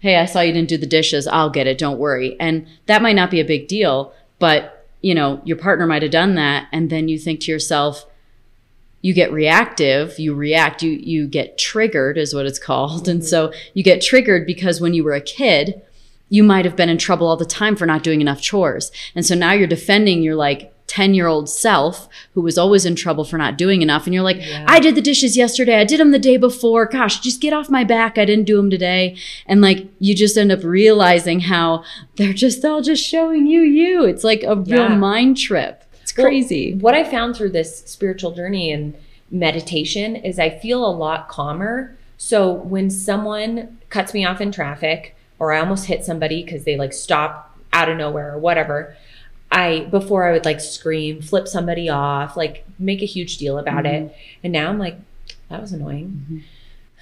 hey, I saw you didn't do the dishes. I'll get it. Don't worry. And that might not be a big deal, but you know, your partner might have done that. And then you think to yourself, you get reactive, you react, you, you get triggered is what it's called. And mm-hmm. so you get triggered because when you were a kid, you might have been in trouble all the time for not doing enough chores. And so now you're defending your like 10 year old self who was always in trouble for not doing enough. And you're like, Yeah. I did the dishes yesterday. I did them the day before. Gosh, just get off my back. I didn't do them today. And like, you just end up realizing how they're just all just showing you you. It's like a real Yeah. mind trip. It's Well, crazy. what I found through this spiritual journey and meditation is I feel a lot calmer. So when someone cuts me off in traffic or I almost hit somebody because they like stop out of nowhere or whatever, I before I would like scream, flip somebody off, like make a huge deal about Mm-hmm. it. And now I'm like, that was annoying.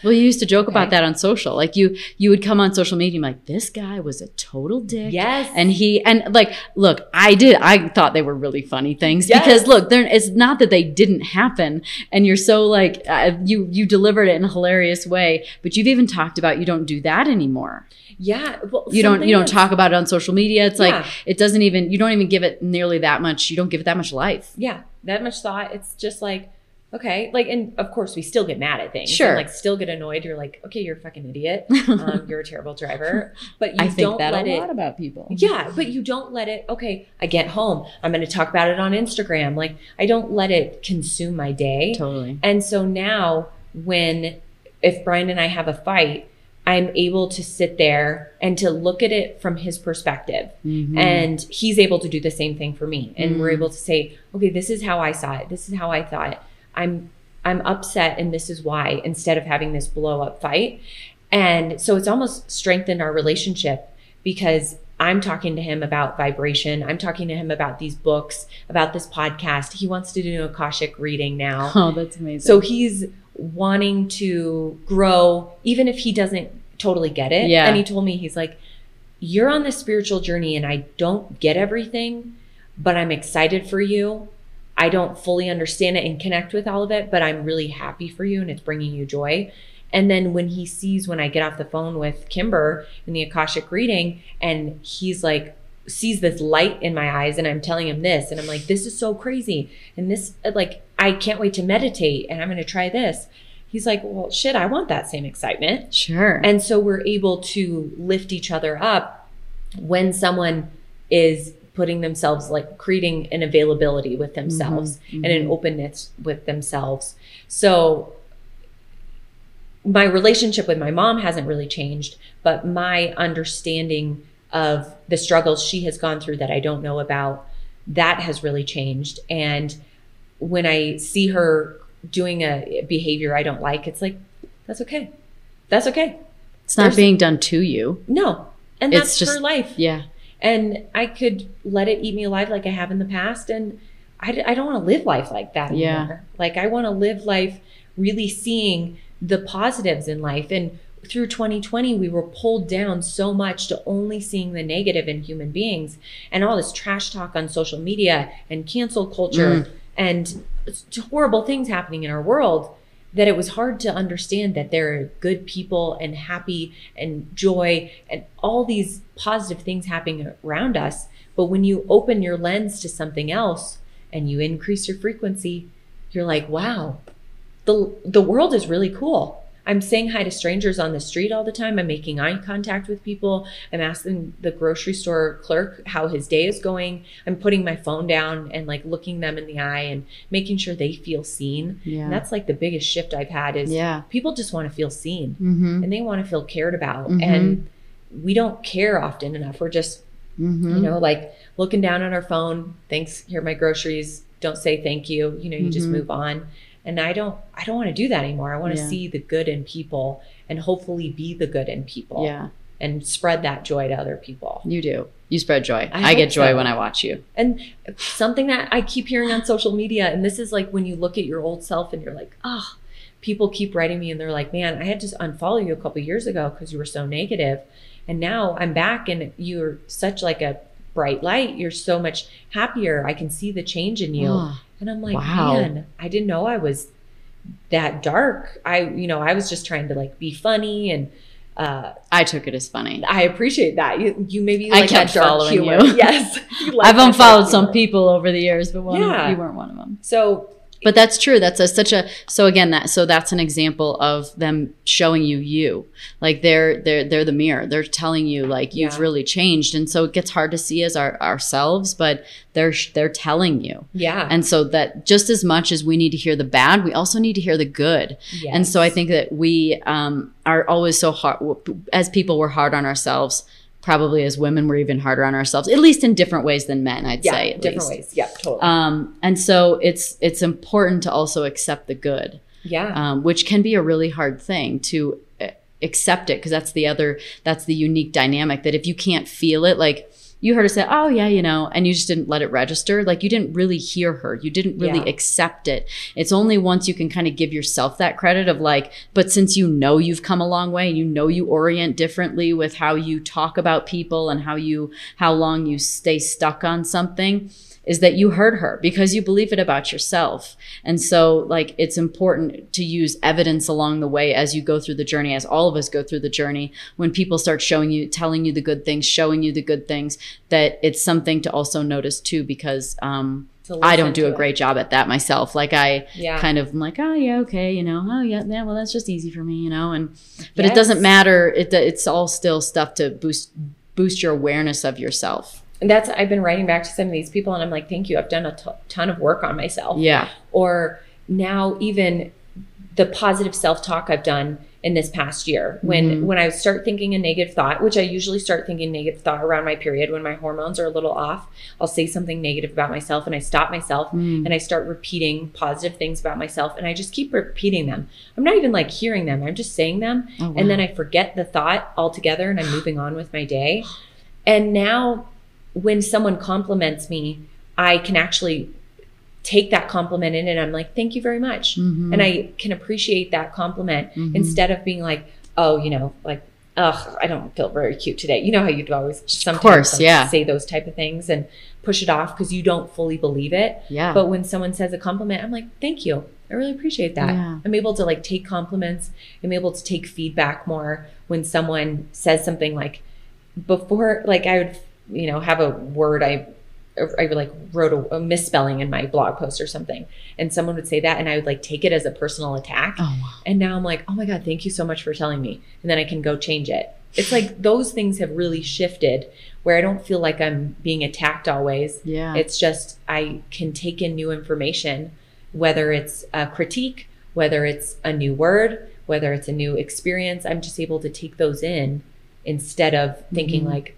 Well, you used to joke about that on social. Like you, you would come on social media and be like, this guy was a total dick. Yes. And he, and like, look, I did, I thought they were really funny things Yes. because look, it's not that they didn't happen and you're so like, uh, you, you delivered it in a hilarious way, but you've even talked about you don't do that anymore. yeah. Well, You don't, you don't talk about it on social media. It's Yeah. like, it doesn't even, you don't even give it nearly that much. You don't give it that much life. Yeah, that much thought. It's just like, okay, like, and of course we still get mad at things. Sure. And, like, still get annoyed. You're like, okay, you're a fucking idiot. <laughs> Um, you're a terrible driver. But you I think don't that let a it. lot about people. Yeah, but you don't let it. Okay, I get home. I'm going to talk about it on Instagram. Like, I don't let it consume my day. Totally. And so now, when if Brian and I have a fight, I'm able to sit there and to look at it from his perspective. Mhm. And he's able to do the same thing for me. And we're Mm. able to say, okay, this is how I saw it. This is how I thought it. I'm I'm upset and this is why instead of having this blow up fight. And so it's almost strengthened our relationship because I'm talking to him about vibration. I'm talking to him about these books, about this podcast. He wants to do an Akashic reading now. <laughs> Oh, that's amazing. So he's wanting to grow, even if he doesn't totally get it. Yeah. And he told me, he's like, You're on this spiritual journey, and I don't get everything, but I'm excited for you. I don't fully understand it and connect with all of it, but I'm really happy for you, and it's bringing you joy. And then when he sees when I get off the phone with Kimber in the Akashic reading, and he's like, sees this light in my eyes, and I'm telling him this, and I'm like, this is so crazy. And this, like, I can't wait to meditate, and I'm going to try this. He's like, well, shit, I want that same excitement. sure. And so we're able to lift each other up when someone is putting themselves, like creating an availability with themselves Mhm, and an openness with themselves. So my relationship with my mom hasn't really changed, but my understanding of the struggles she has gone through that I don't know about, that has really changed. And when I see her doing a behavior I don't like, it's like, that's okay. That's okay. it's not there's- being done to you. No. And It's that's just- her life. Yeah. And I could let it eat me alive like I have in the past. And I don't want to live life like that Yeah. anymore. Like I want to live life really seeing the positives in life. And through 2020, we were pulled down so much to only seeing the negative in human beings and all this trash talk on social media and cancel culture Mm. and horrible things happening in our world that it was hard to understand that there are good people and happy and joy and all these positive things happening around us. But when you open your lens to something else and you increase your frequency, you're like, wow, the the world is really cool. I'm saying hi to strangers on the street all the time. I'm making eye contact with people. I'm asking the grocery store clerk how his day is going. I'm putting my phone down and like looking them in the eye and making sure they feel seen. Yeah. And that's like the biggest shift I've had is yeah. people just want to feel seen Mm-hmm. and they want to feel cared about. Mhm. And we don't care often enough. We're just, Mm-hmm. you know, like looking down on our phone. Thanks, here are my groceries. Don't say thank you. You know, you just Mhm. move on. And I don't, I don't want to do that anymore. I want to Yeah. see the good in people and hopefully be the good in people yeah. and spread that joy to other people. You do. You spread joy. I I, get joy so. when I watch you. And something that I keep hearing on social media, and this is like when you look at your old self and you're like, oh, people keep writing me and they're like, man, I had to unfollow you a couple years ago because you were so. And now I'm back and you're such like a bright light. You're so much happier. I can see the change in you. Oh, And I'm like, Wow. man, I didn't know I was that dark. I, you know, I was just trying to like be funny and uh, I took it as funny. I appreciate that. You, you maybe I like kept that dark following humor. you. <laughs> Yes. You <laughs> like I've unfollowed some people over the years, but one, Yeah. you weren't one of them. So But that's true. That's a, such a so again that so that's an example of them showing you you. Like they're they're they're the mirror. They're telling you like you've Yeah. really changed, and so it gets hard to see as our ourselves, but they're they're telling you. yeah. And so that just as much as we need to hear the bad, we also need to hear the good. Yes. And so I think that we um, are always so hard, as people, we're hard on ourselves. Probably as women, we're even harder on ourselves, at least in different ways than men, I'd yeah, say. At different least. ways. Yeah, totally. Um, and so it's it's important to also accept the good. Yeah. um, which can be a really hard thing to uh, accept it because that's the other that's the unique dynamic that if you can't feel it like you heard her say oh yeah you know and you just didn't let it register. Like you didn't really hear her. You didn't really Yeah. accept it. It's only once you can kind of give yourself that credit of like but since you know you've come a long way and you know you orient differently with how you talk about people and how you how long you stay stuck on something is that you heard her because you believe it about yourself. And so, like, it's important to use evidence along the way as you go through the journey, as all of us go through the journey. When people start showing you, telling you the good things, showing you the good things, that it's something to also notice too, because um, I don't do a it. great job at that myself. Like, I Yeah. kind of am like, oh, yeah, okay, you know, oh, yeah, yeah, well, that's just easy for me, you know, and, but it doesn't matter. It, it's all still stuff to boost, boost your awareness of yourself. And that's I've been writing back to some of these people, and I'm like, thank you. I've done a t- ton of work on myself. Yeah. Or now even the positive self talk I've done in this past year. When Mhm. when I start thinking a negative thought, which I usually start thinking negative thought around my period when my hormones are a little off, I'll say something negative about myself, and I stop myself Mm. and I start repeating positive things about myself, and I just keep repeating them. I'm not even like hearing them; I'm just saying them, Oh, and then. I forget the thought altogether and I'm moving on with my day. And now when someone compliments me, I can actually take that compliment in and I'm like, thank you very much. Mhm. And I can appreciate that compliment Mhm. instead of being like, oh, you know, like, ugh, I don't feel very cute today. You know how you'd always sometimes course, like, yeah. say those type of things and push it off because you don't fully believe it. yeah. But when someone says a compliment, I'm like, thank you. I really appreciate that. Yeah. I'm able to like take compliments. I'm able to take feedback more when someone says something like before, like I would, you know, have a word I, I like wrote a, a misspelling in my blog post or something, and someone would say that, and I would like take it as a personal attack. oh, wow. And now I'm like, oh my God, thank you so much for telling me. And then I can go change it. It's like those things have really shifted where I don't feel like I'm being attacked always. Yeah. It's just I can take in new information, whether it's a critique, whether it's a new word, whether it's a new experience. I'm just able to take those in instead of thinking Mhm. like,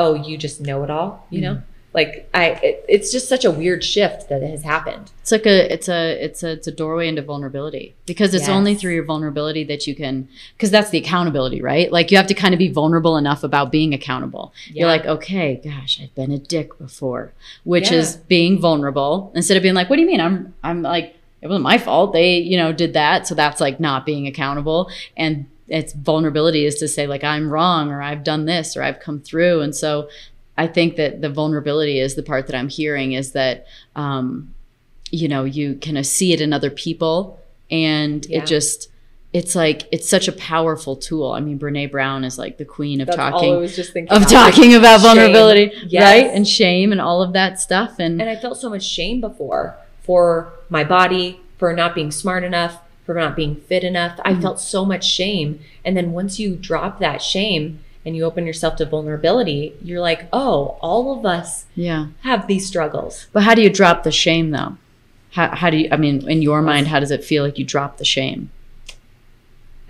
oh, you just know it all, you know? Mm-hmm. Like I, it, it's just such a weird shift that has happened. it's like a it's a it's a it's a doorway into vulnerability because it's only through your vulnerability that you can because that's the accountability right like you have to kind of be vulnerable enough about being accountable Yeah. you're like okay gosh i've been a dick before which Yeah. is being vulnerable instead of being like what do you mean i'm i'm like it wasn't my fault they you know did that so that's like not being accountable and it's vulnerability is to say like i'm wrong or i've done this or i've come through and so i think that the vulnerability is the part that i'm hearing is that um you know you can uh, see it in other people and Yeah. it just it's like it's such a powerful tool i mean brene brown is like the queen of That's talking was just thinking of about. talking about Shame. vulnerability Yes. right and shame and all of that stuff and, And I felt so much shame before for my body, for not being smart enough, for not being fit enough. I Mhm. felt so much shame. And then once you drop that shame and you open yourself to vulnerability, you're like, oh, all of us yeah have these struggles. but how do you drop the shame though how, how do you i mean in your mind how does it feel like you drop the shame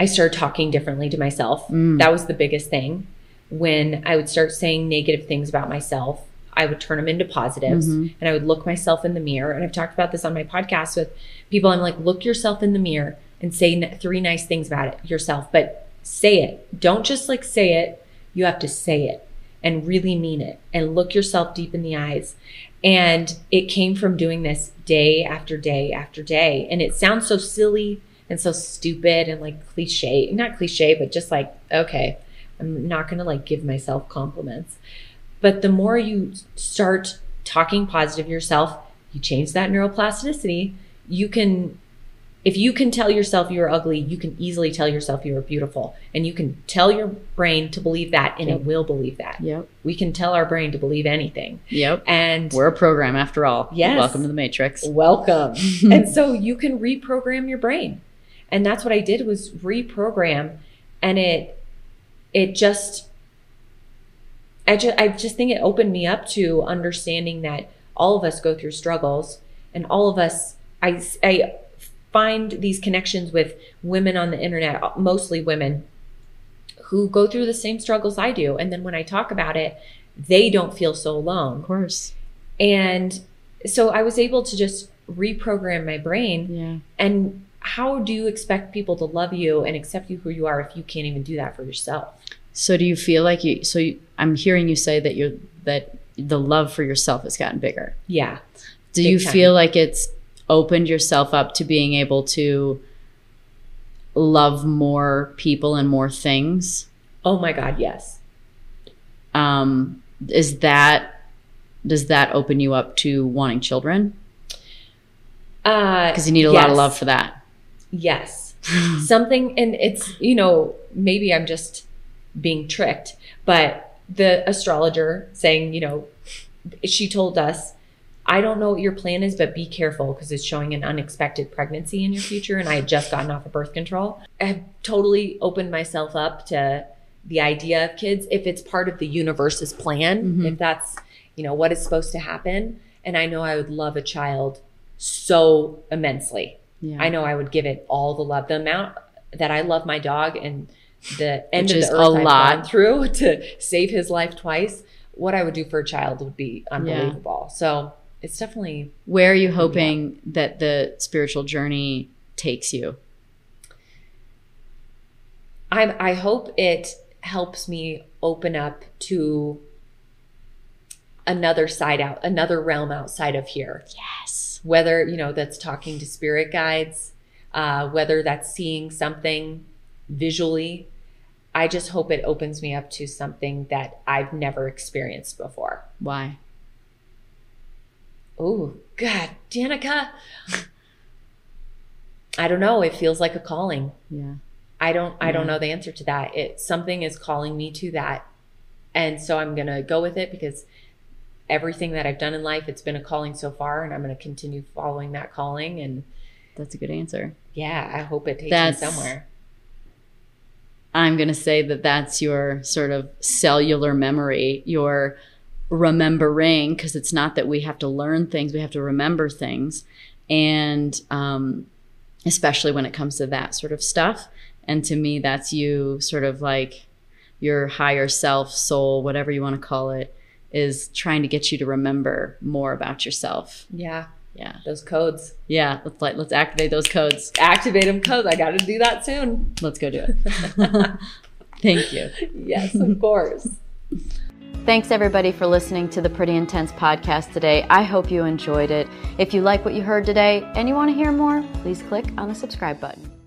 I started talking differently to myself. Mm. That was the biggest thing. When I would start saying negative things about myself, I would turn them into positives Mhm. and I would look myself in the mirror. And I've talked about this on my podcast with people. I'm like, look yourself in the mirror and say three nice things about it yourself, but say it. Don't just like say it. You have to say it and really mean it and look yourself deep in the eyes. And it came from doing this day after day after day. And it sounds so silly and so stupid and like cliche, not cliche, but just like, okay, I'm not to like give myself compliments. But the more you start talking positive yourself, you change that neuroplasticity. You can, if you can tell yourself you're ugly, you can easily tell yourself you're beautiful. And you can tell your brain to believe that, and Yep. it will believe that. yep We can tell our brain to believe anything. yep And we're a program after all Yes. welcome to the matrix welcome. <laughs> and so you can reprogram your brain. And that's what I did was reprogram and it it just I just I just think it opened me up to understanding that all of us go through struggles and all of us I I find these connections with women on the internet, mostly women who go through the same struggles I do and then when I talk about it, they don't feel so alone. of course And so I was able to just reprogram my brain yeah and how do you expect people to love you and accept you who you are if you can't even do that for yourself? So do you feel like you? So you, I'm hearing you say that you're that the love for yourself has gotten bigger. Yeah. Do Big you time. feel like it's opened yourself up to being able to love more people and more things? Oh my God, yes. Um, is that does that open you up to wanting children? Uh, Because you need a lot of love for that. Yes. Something, and it's, you know, maybe I'm just being tricked, but the astrologer saying, you know, she told us, I don't know what your plan is, but be careful because it's showing an unexpected pregnancy in your future. And I had just gotten off of birth control. I have totally opened myself up to the idea of kids if it's part of the universe's plan, Mhm. if that's, you know, what is supposed to happen. And I know I would love a child so immensely. Yeah. I know I would give it all the love. The amount that I love my dog and the end Which of the a earth I've lot. gone through <laughs> to save his life twice, what I would do for a child would be unbelievable. So it's definitely Where are you hoping that the spiritual journey takes you? I I hope it helps me open up to another side out, another realm outside of here. Yes. whether you know that's talking to spirit guides uh, whether that's seeing something visually i just hope it opens me up to something that i've never experienced before Why? Oh god danica i don't know it feels like a calling Yeah. i don't i don't know the answer to that it something is calling me to that and so i'm gonna go with it because everything that i've done in life it's been a calling so far and i'm gonna continue following that calling and That's a good answer. Yeah, I hope it takes That's- me somewhere. I'm going to say that that's your sort of cellular memory, your remembering, because it's not that we have to learn things, we have to remember things. And um, especially when it comes to that sort of stuff. And to me, that's you sort of like your higher self, soul, whatever you want to call it, is trying to get you to remember more about yourself. Yeah, Yeah. those codes. Yeah. Let's like, let's activate those codes. Activate them codes. I got to do that soon. Let's go do it. <laughs> <laughs> Thank you. yes, of course. <laughs> Thanks everybody for listening to the Pretty Intense podcast today. I hope you enjoyed it. If you like what you heard today and you want to hear more, please click on the subscribe button.